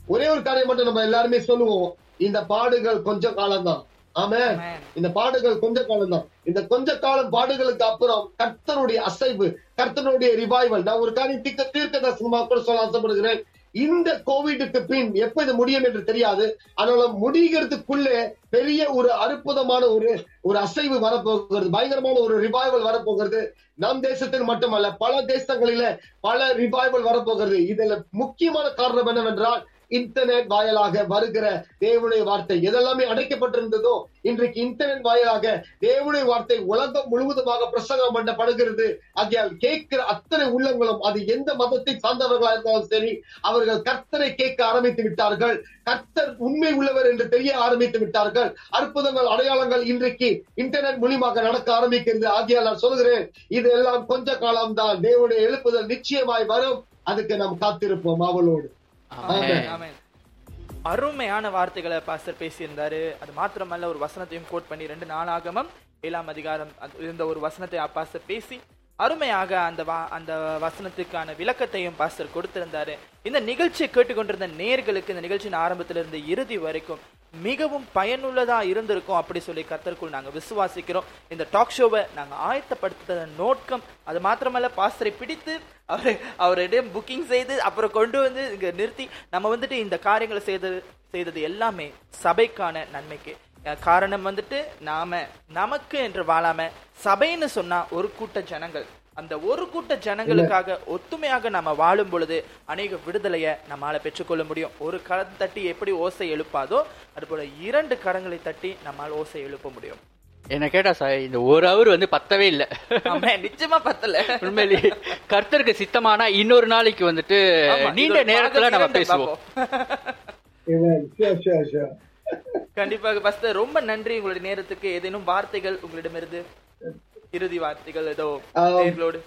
ஒரே ஒரு காரியம் மட்டும் நம்ம எல்லாருமே சொல்லுவோம். இந்த பாடுகள் கொஞ்ச காலம்தான். Amen. இந்த பாடுகள் கொஞ்ச காலம் தான் இந்த கொஞ்ச காலம் பாடுகளுக்கு அப்புறம் கர்த்தருடைய அசைவு கர்த்தருடைய ரிவைவல் நான் ஒரு காரியம் தீர்க்க தீர்க்க தரிசனமா கூட சொல்ல ஆசைப்படுகிறேன். இந்த கோவிடுக்கு பின் எப்ப இது முடியும் என்று தெரியாது. ஆனாலும் முடிகிறதுக்குள்ளே பெரிய ஒரு அற்புதமான ஒரு ஒரு அசைவு வரப்போகிறது. பயங்கரமான ஒரு ரிவைவல் வரப்போகிறது. நம் தேசத்தில் மட்டுமல்ல பல தேசங்களில பல ரிவைவல் வரப்போகிறது. இதுல முக்கியமான காரணம் என்னவென்றால் இன்டர்நெட் வாயிலாக வருகிற தேவனுடைய வார்த்தை எதெல்லாமே அடைக்கப்பட்டிருந்ததோ இன்றைக்கு இன்டர்நெட் வாயிலாக தேவனுடைய வார்த்தை உலகம் முழுவதுமாக பிரசங்கம் பண்ணப்படுகிறது. ஆகியால் கேட்கிற அத்தனை உள்ளங்களும் அது எந்த மதத்தை சார்ந்தவர்களா இருந்தாலும் சரி அவர்கள் கர்த்தரை கேட்க ஆரம்பித்து விட்டார்கள். கர்த்தர் உண்மை உள்ளவர் என்று தெரிய ஆரம்பித்து விட்டார்கள். அற்புதங்கள் அடையாளங்கள் இன்றைக்கு இன்டர்நெட் மூலியமாக நடக்க ஆரம்பிக்கிறது. ஆகியால் நான் சொல்கிறேன் இது எல்லாம் கொஞ்ச காலம்தான். தேவனுடைய எழுப்புதல் நிச்சயமாய் வரும். அதுக்கு நாம் காத்திருப்போம் அவளோடு. அருமையான வார்த்தைகளை பாஸ்டர் பேசியிருந்தாரு. அது மாத்திரமல்ல ஒரு வசனத்தையும் கோட் பண்ணி ரெண்டு நாளாகமம் ஏழாம் அதிகாரம் அது இருந்த ஒரு வசனத்தை பாஸ்டர் பேசி அருமையாக அந்த வா- அந்த வசனத்துக்கான விளக்கத்தையும் பாஸ்டர் கொடுத்திருந்தாரு. இந்த நிகழ்ச்சியை கேட்டுக்கொண்டிருந்த நேர்களுக்கு இந்த நிகழ்ச்சியின் ஆரம்பத்திலிருந்து இறுதி வரைக்கும் மிகவும் பயனுள்ளதா இருந்திருக்கும் அப்படி சொல்லி கத்தருக்குள் நாங்க விசுவாசிக்கிறோம். இந்த டாக் ஷோவை நாங்க ஆயத்தப்படுத்த நோக்கம். அது மாத்திரமல்ல பாஸ்டரை பிடித்து அவரை அவரிடம் புக்கிங் செய்து அப்புறம் கொண்டு வந்து இங்க நிறுத்தி நம்ம வந்துட்டு இந்த காரியங்களை செய்தது செய்தது எல்லாமே சபைக்கான நன்மைக்கு. காரணம் வந்துட்டு நாம நமக்கு என்று வாழாம சபைன்னு சொன்னா ஒரு கூட்ட ஜனங்கள். அந்த ஒரு கூட்ட ஜனங்களுக்காக ஒத்துமையாக நம்ம வாழும் பொழுது அநேக விடுதலையை நம்மால பெற்றுக்கொள்ள முடியும். ஒரு கரம் தட்டி எப்படி ஓசை எழுப்பாதோ அதுபோல இரண்டு கரங்களை தட்டி நம்மால் ஓசை எழுப்ப முடியும். என்ன கேட்டா சார் இந்த ஒரு அவர் வந்து பத்தவே இல்ல. ஆமா, நிச்சயமா பத்தல. உண்மையிலேயே கர்த்தருக்கு சித்தமானா இன்னொரு நாளைக்கு வந்துட்டு நீண்ட நேரத்துல நம்ம பேசுவோம். கண்டிப்பாக பஸ்டர் ரொம்ப நன்றி. உங்களுடைய நேரத்துக்கு ஏதேனும் வார்த்தைகள் உங்களிடமிருந்து? இறுதி வார்த்தைகள் ஏதோ. நேர்களோடு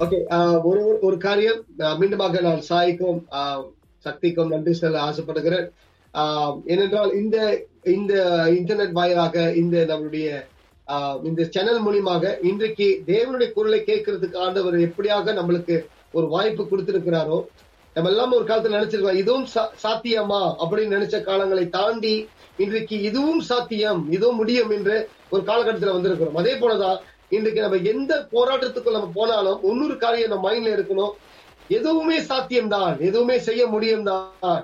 ஓகே ஒரு ஒரு- ஒரு காரியம் ஆஹ் மீண்டுமாக நான் சாய்க்கும் ஆஹ் சக்திக்கும் நன்றி சொல்ல ஆசைப்படுகிறேன் ஆஹ் ஏனென்றால் இந்த இந்த இன்டர்நெட் வாயிலாக இந்த நம்மளுடைய ஆஹ் இந்த சேனல் மூலியமாக இன்றைக்கு தேவனுடைய குரலை கேட்கறதுக்கு ஆண்டவர் எப்படியாக நம்மளுக்கு ஒரு வாய்ப்பு கொடுத்திருக்கிறாரோ நம்ம எல்லாம் ஒரு காலத்துல நினைச்சிருக்கோம் இதுவும் சா- சாத்தியமா அப்படின்னு நினைச்ச காலங்களை தாண்டி இன்றைக்கு இதுவும் சாத்தியம் இதுவும் முடியும் என்று ஒரு காலகட்டத்துல வந்திருக்கிறோம் அதே போலதான் இன்றைக்கு நம்ம எந்த போராட்டத்துக்கு நம்ம போனாலும் இன்னொரு காரியம் நம்ம மைண்ட்ல இருக்கணும். எதுவுமே சாத்தியம்தான். எதுவுமே செய்ய முடியும் தான்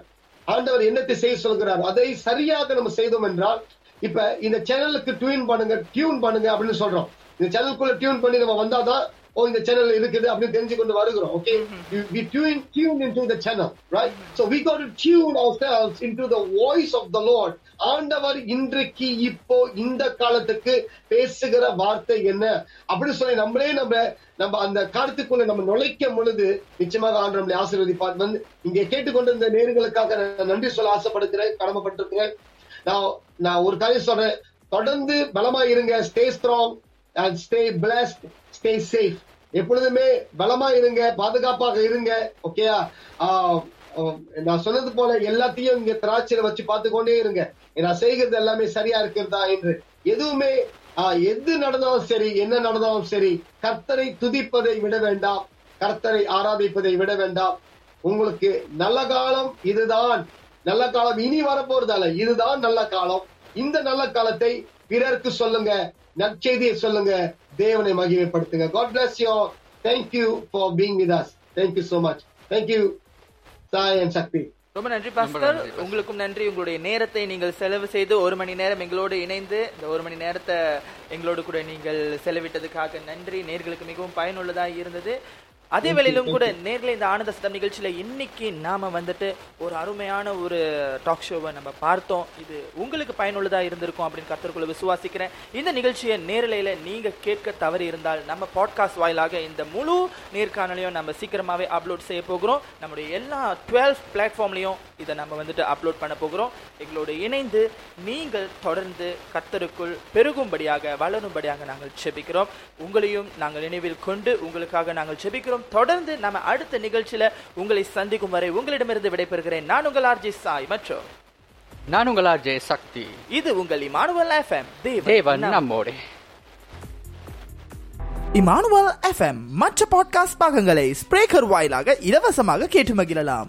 ஆண்டவர் என்னத்தை செய்ய சொல்கிறார்? அதை சரியாக நம்ம செய்தோம் என்றால் இப்ப இந்த சேனலுக்கு டியூன் பண்ணுங்க டியூன் பண்ணுங்க அப்படின்னு சொல்றோம். இந்த சேனலுக்குள்ள டியூன் பண்ணி நம்ம வந்தாதான் ஓ இந்த சேனல் இருக்குது அப்படின்னு தெரிஞ்சு கொண்டு வருகிறோம் okay we tune tune into the channel right? So we got to tune ourselves into the voice of the lord. ஆண்டவர் இன்றைக்கு இப்போ இந்த காலத்துக்கு பேசுகிற வார்த்தை என்ன? அப்படின்னு சொல்லி நம்மளே நம்ம நம்ம அந்த காலத்துக்குள்ள நம்ம நுழைக்கும் பொழுது நிச்சயமாக ஆண்டு நம்மளை ஆசீர்வதிப்பார். வந்து இங்கே கேட்டுக்கொண்டிருந்த நேர்களுக்காக நான் நன்றி சொல்ல ஆசைப்படுகிறேன் கடமைப்பட்டிருக்கிறேன். நான் நான் ஒரு காரியம் சொல்றேன். தொடர்ந்து பலமா இருங்க stay strong and stay blessed stay safe எப்பொழுதுமே பலமா இருங்க பாதுகாப்பாக இருங்க ஓகேயா நான் சொன்னது போல எல்லாத்தையும் இங்க திராட்சையில வச்சு பார்த்துக்கொண்டே இருங்க. நான் செய்கிறது எல்லாமே சரியா இருக்கிறதா என்று. எதுவுமே எது நடந்தாலும் சரி என்ன நடந்தாலும் சரி கர்த்தரை துதிப்பதை விட வேண்டாம். கர்த்தரை ஆராதிப்பதை விட வேண்டாம். உங்களுக்கு நல்ல காலம் இதுதான். நல்ல காலம் இனி வரப்போறதால இதுதான் நல்ல காலம். இந்த நல்ல காலத்தை பிறருக்கு சொல்லுங்க நற்செய்தியை சொல்லுங்க. தேவனை மகிமைப்படுத்துங்க. God bless you thank you for being with us thank you so much thank you Sai and Sakthi ரொம்ப நன்றி பாஸ்கர். உங்களுக்கும் நன்றி. உங்களுடைய நேரத்தை நீங்கள் செலவு செய்து ஒரு மணி நேரம் எங்களோடு இணைந்து இந்த ஒரு மணி நேரத்தை எங்களோடு கூட நீங்கள் செலவிட்டதுக்காக நன்றி. நேர்களுக்கு மிகவும் பயனுள்ளதா இருந்தது. அதே வேளையிலும் கூட நேர்ல இந்த ஆனந்த சதம் நிகழ்ச்சியில இன்னைக்கு நாம வந்துட்டு ஒரு அருமையான ஒரு டாக் ஷோவை நம்ம பார்த்தோம். இது உங்களுக்கு பயனுள்ளதா இருந்திருக்கும் அப்படின்னு கத்தருக்குள்ள விசுவாசிக்கிறேன். இந்த நிகழ்ச்சியை நேரலையில நீங்க கேட்க தவறி இருந்தால் நம்ம பாட்காஸ்ட் வாயிலாக இந்த முழு நேர்காணலையும் நம்ம சீக்கிரமாவே அப்லோட் செய்ய போகிறோம். நம்முடைய எல்லா டுவெல் பிளாட்ஃபார்ம்லையும் இதை நம்ம வந்துட்டு அப்லோட் பண்ண போகிறோம். எங்களோடு இணைந்து நீங்கள் தொடர்ந்து கத்தருக்குள் பெருகும்படியாக வளரும்படியாக நாங்கள் செபிக்கிறோம். உங்களையும் நாங்கள் நினைவில் கொண்டு உங்களுக்காக நாங்கள் செபிக்கிறோம். தொடர்ந்து நம்ம அடுத்த நிகழ்ச்சியில உங்களை சந்திக்கும் வரை உங்களிடமிருந்து விடைபெறுகிறேன். நான் உங்கள் ஆர்ஜி சாய் மற்றும் நான் உங்கள் ஆர்ஜே சக்தி. இது உங்கள் இமானுவல் எஃப்எம். தேவன் நம்மோடே. Emmanuel FM. மற்ற பாட்காஸ்ட் பாகங்களை ஸ்பிரேக்கர் வாயிலாக இலவசமாக கேட்டு மகிழலாம்.